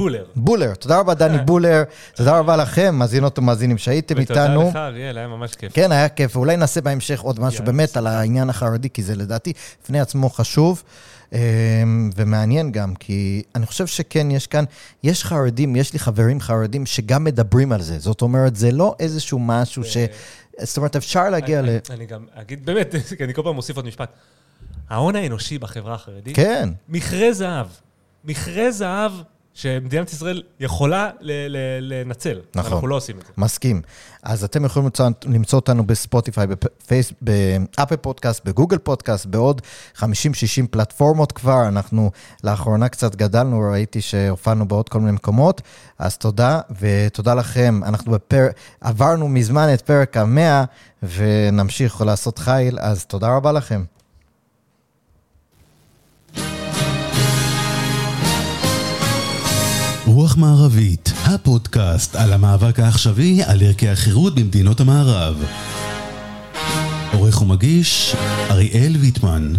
בולר. בולר. תודה רבה, דני בולר. תודה רבה לכם, מאזינות ומאזינים שהייתם איתנו. ותודה לך, אריאל, היה ממש כיף. כן, היה כיף, ואולי נעשה בהמשך עוד משהו באמת על העניין החרדי, כי זה לדעתי בפני עצמו חשוב אמ, ומעניין גם, כי אני חושב שכן, יש כאן, יש חרדים, יש לי חברים חרדים שגם מדברים על זה. זאת אומרת, זה לא איזשהו משהו ש... זאת אומרת, אפשר להגיע ל... אני- אני גם אגיד, באמת, כי אני כל פעם מוסיף עוד משפט. ההון האנושי בחברה החרדית, כן, מכרה זהב. מכרה זהב שמדינת ישראל יכולה לנצל. נכון. אנחנו לא עושים את זה. מסכים. אז אתם יכולים למצוא, למצוא אותנו ב Spotify, בפייס, ב Apple Podcast, ב Google Podcast, בעוד 50-60 פלטפורמות כבר. אנחנו לאחרונה קצת גדלנו, ראיתי שהופענו בעוד כל מיני מקומות. אז תודה, ותודה לכם. אנחנו בפר... עברנו מזמן את פרק המאה, ונמשיך לעשות חיל, אז תודה רבה לכם. רוח מערבית, הפודקאסט על המאבק העכשווי על ערכי החירות במדינות המערב. עורך ומגיש, אריאל ויטמן.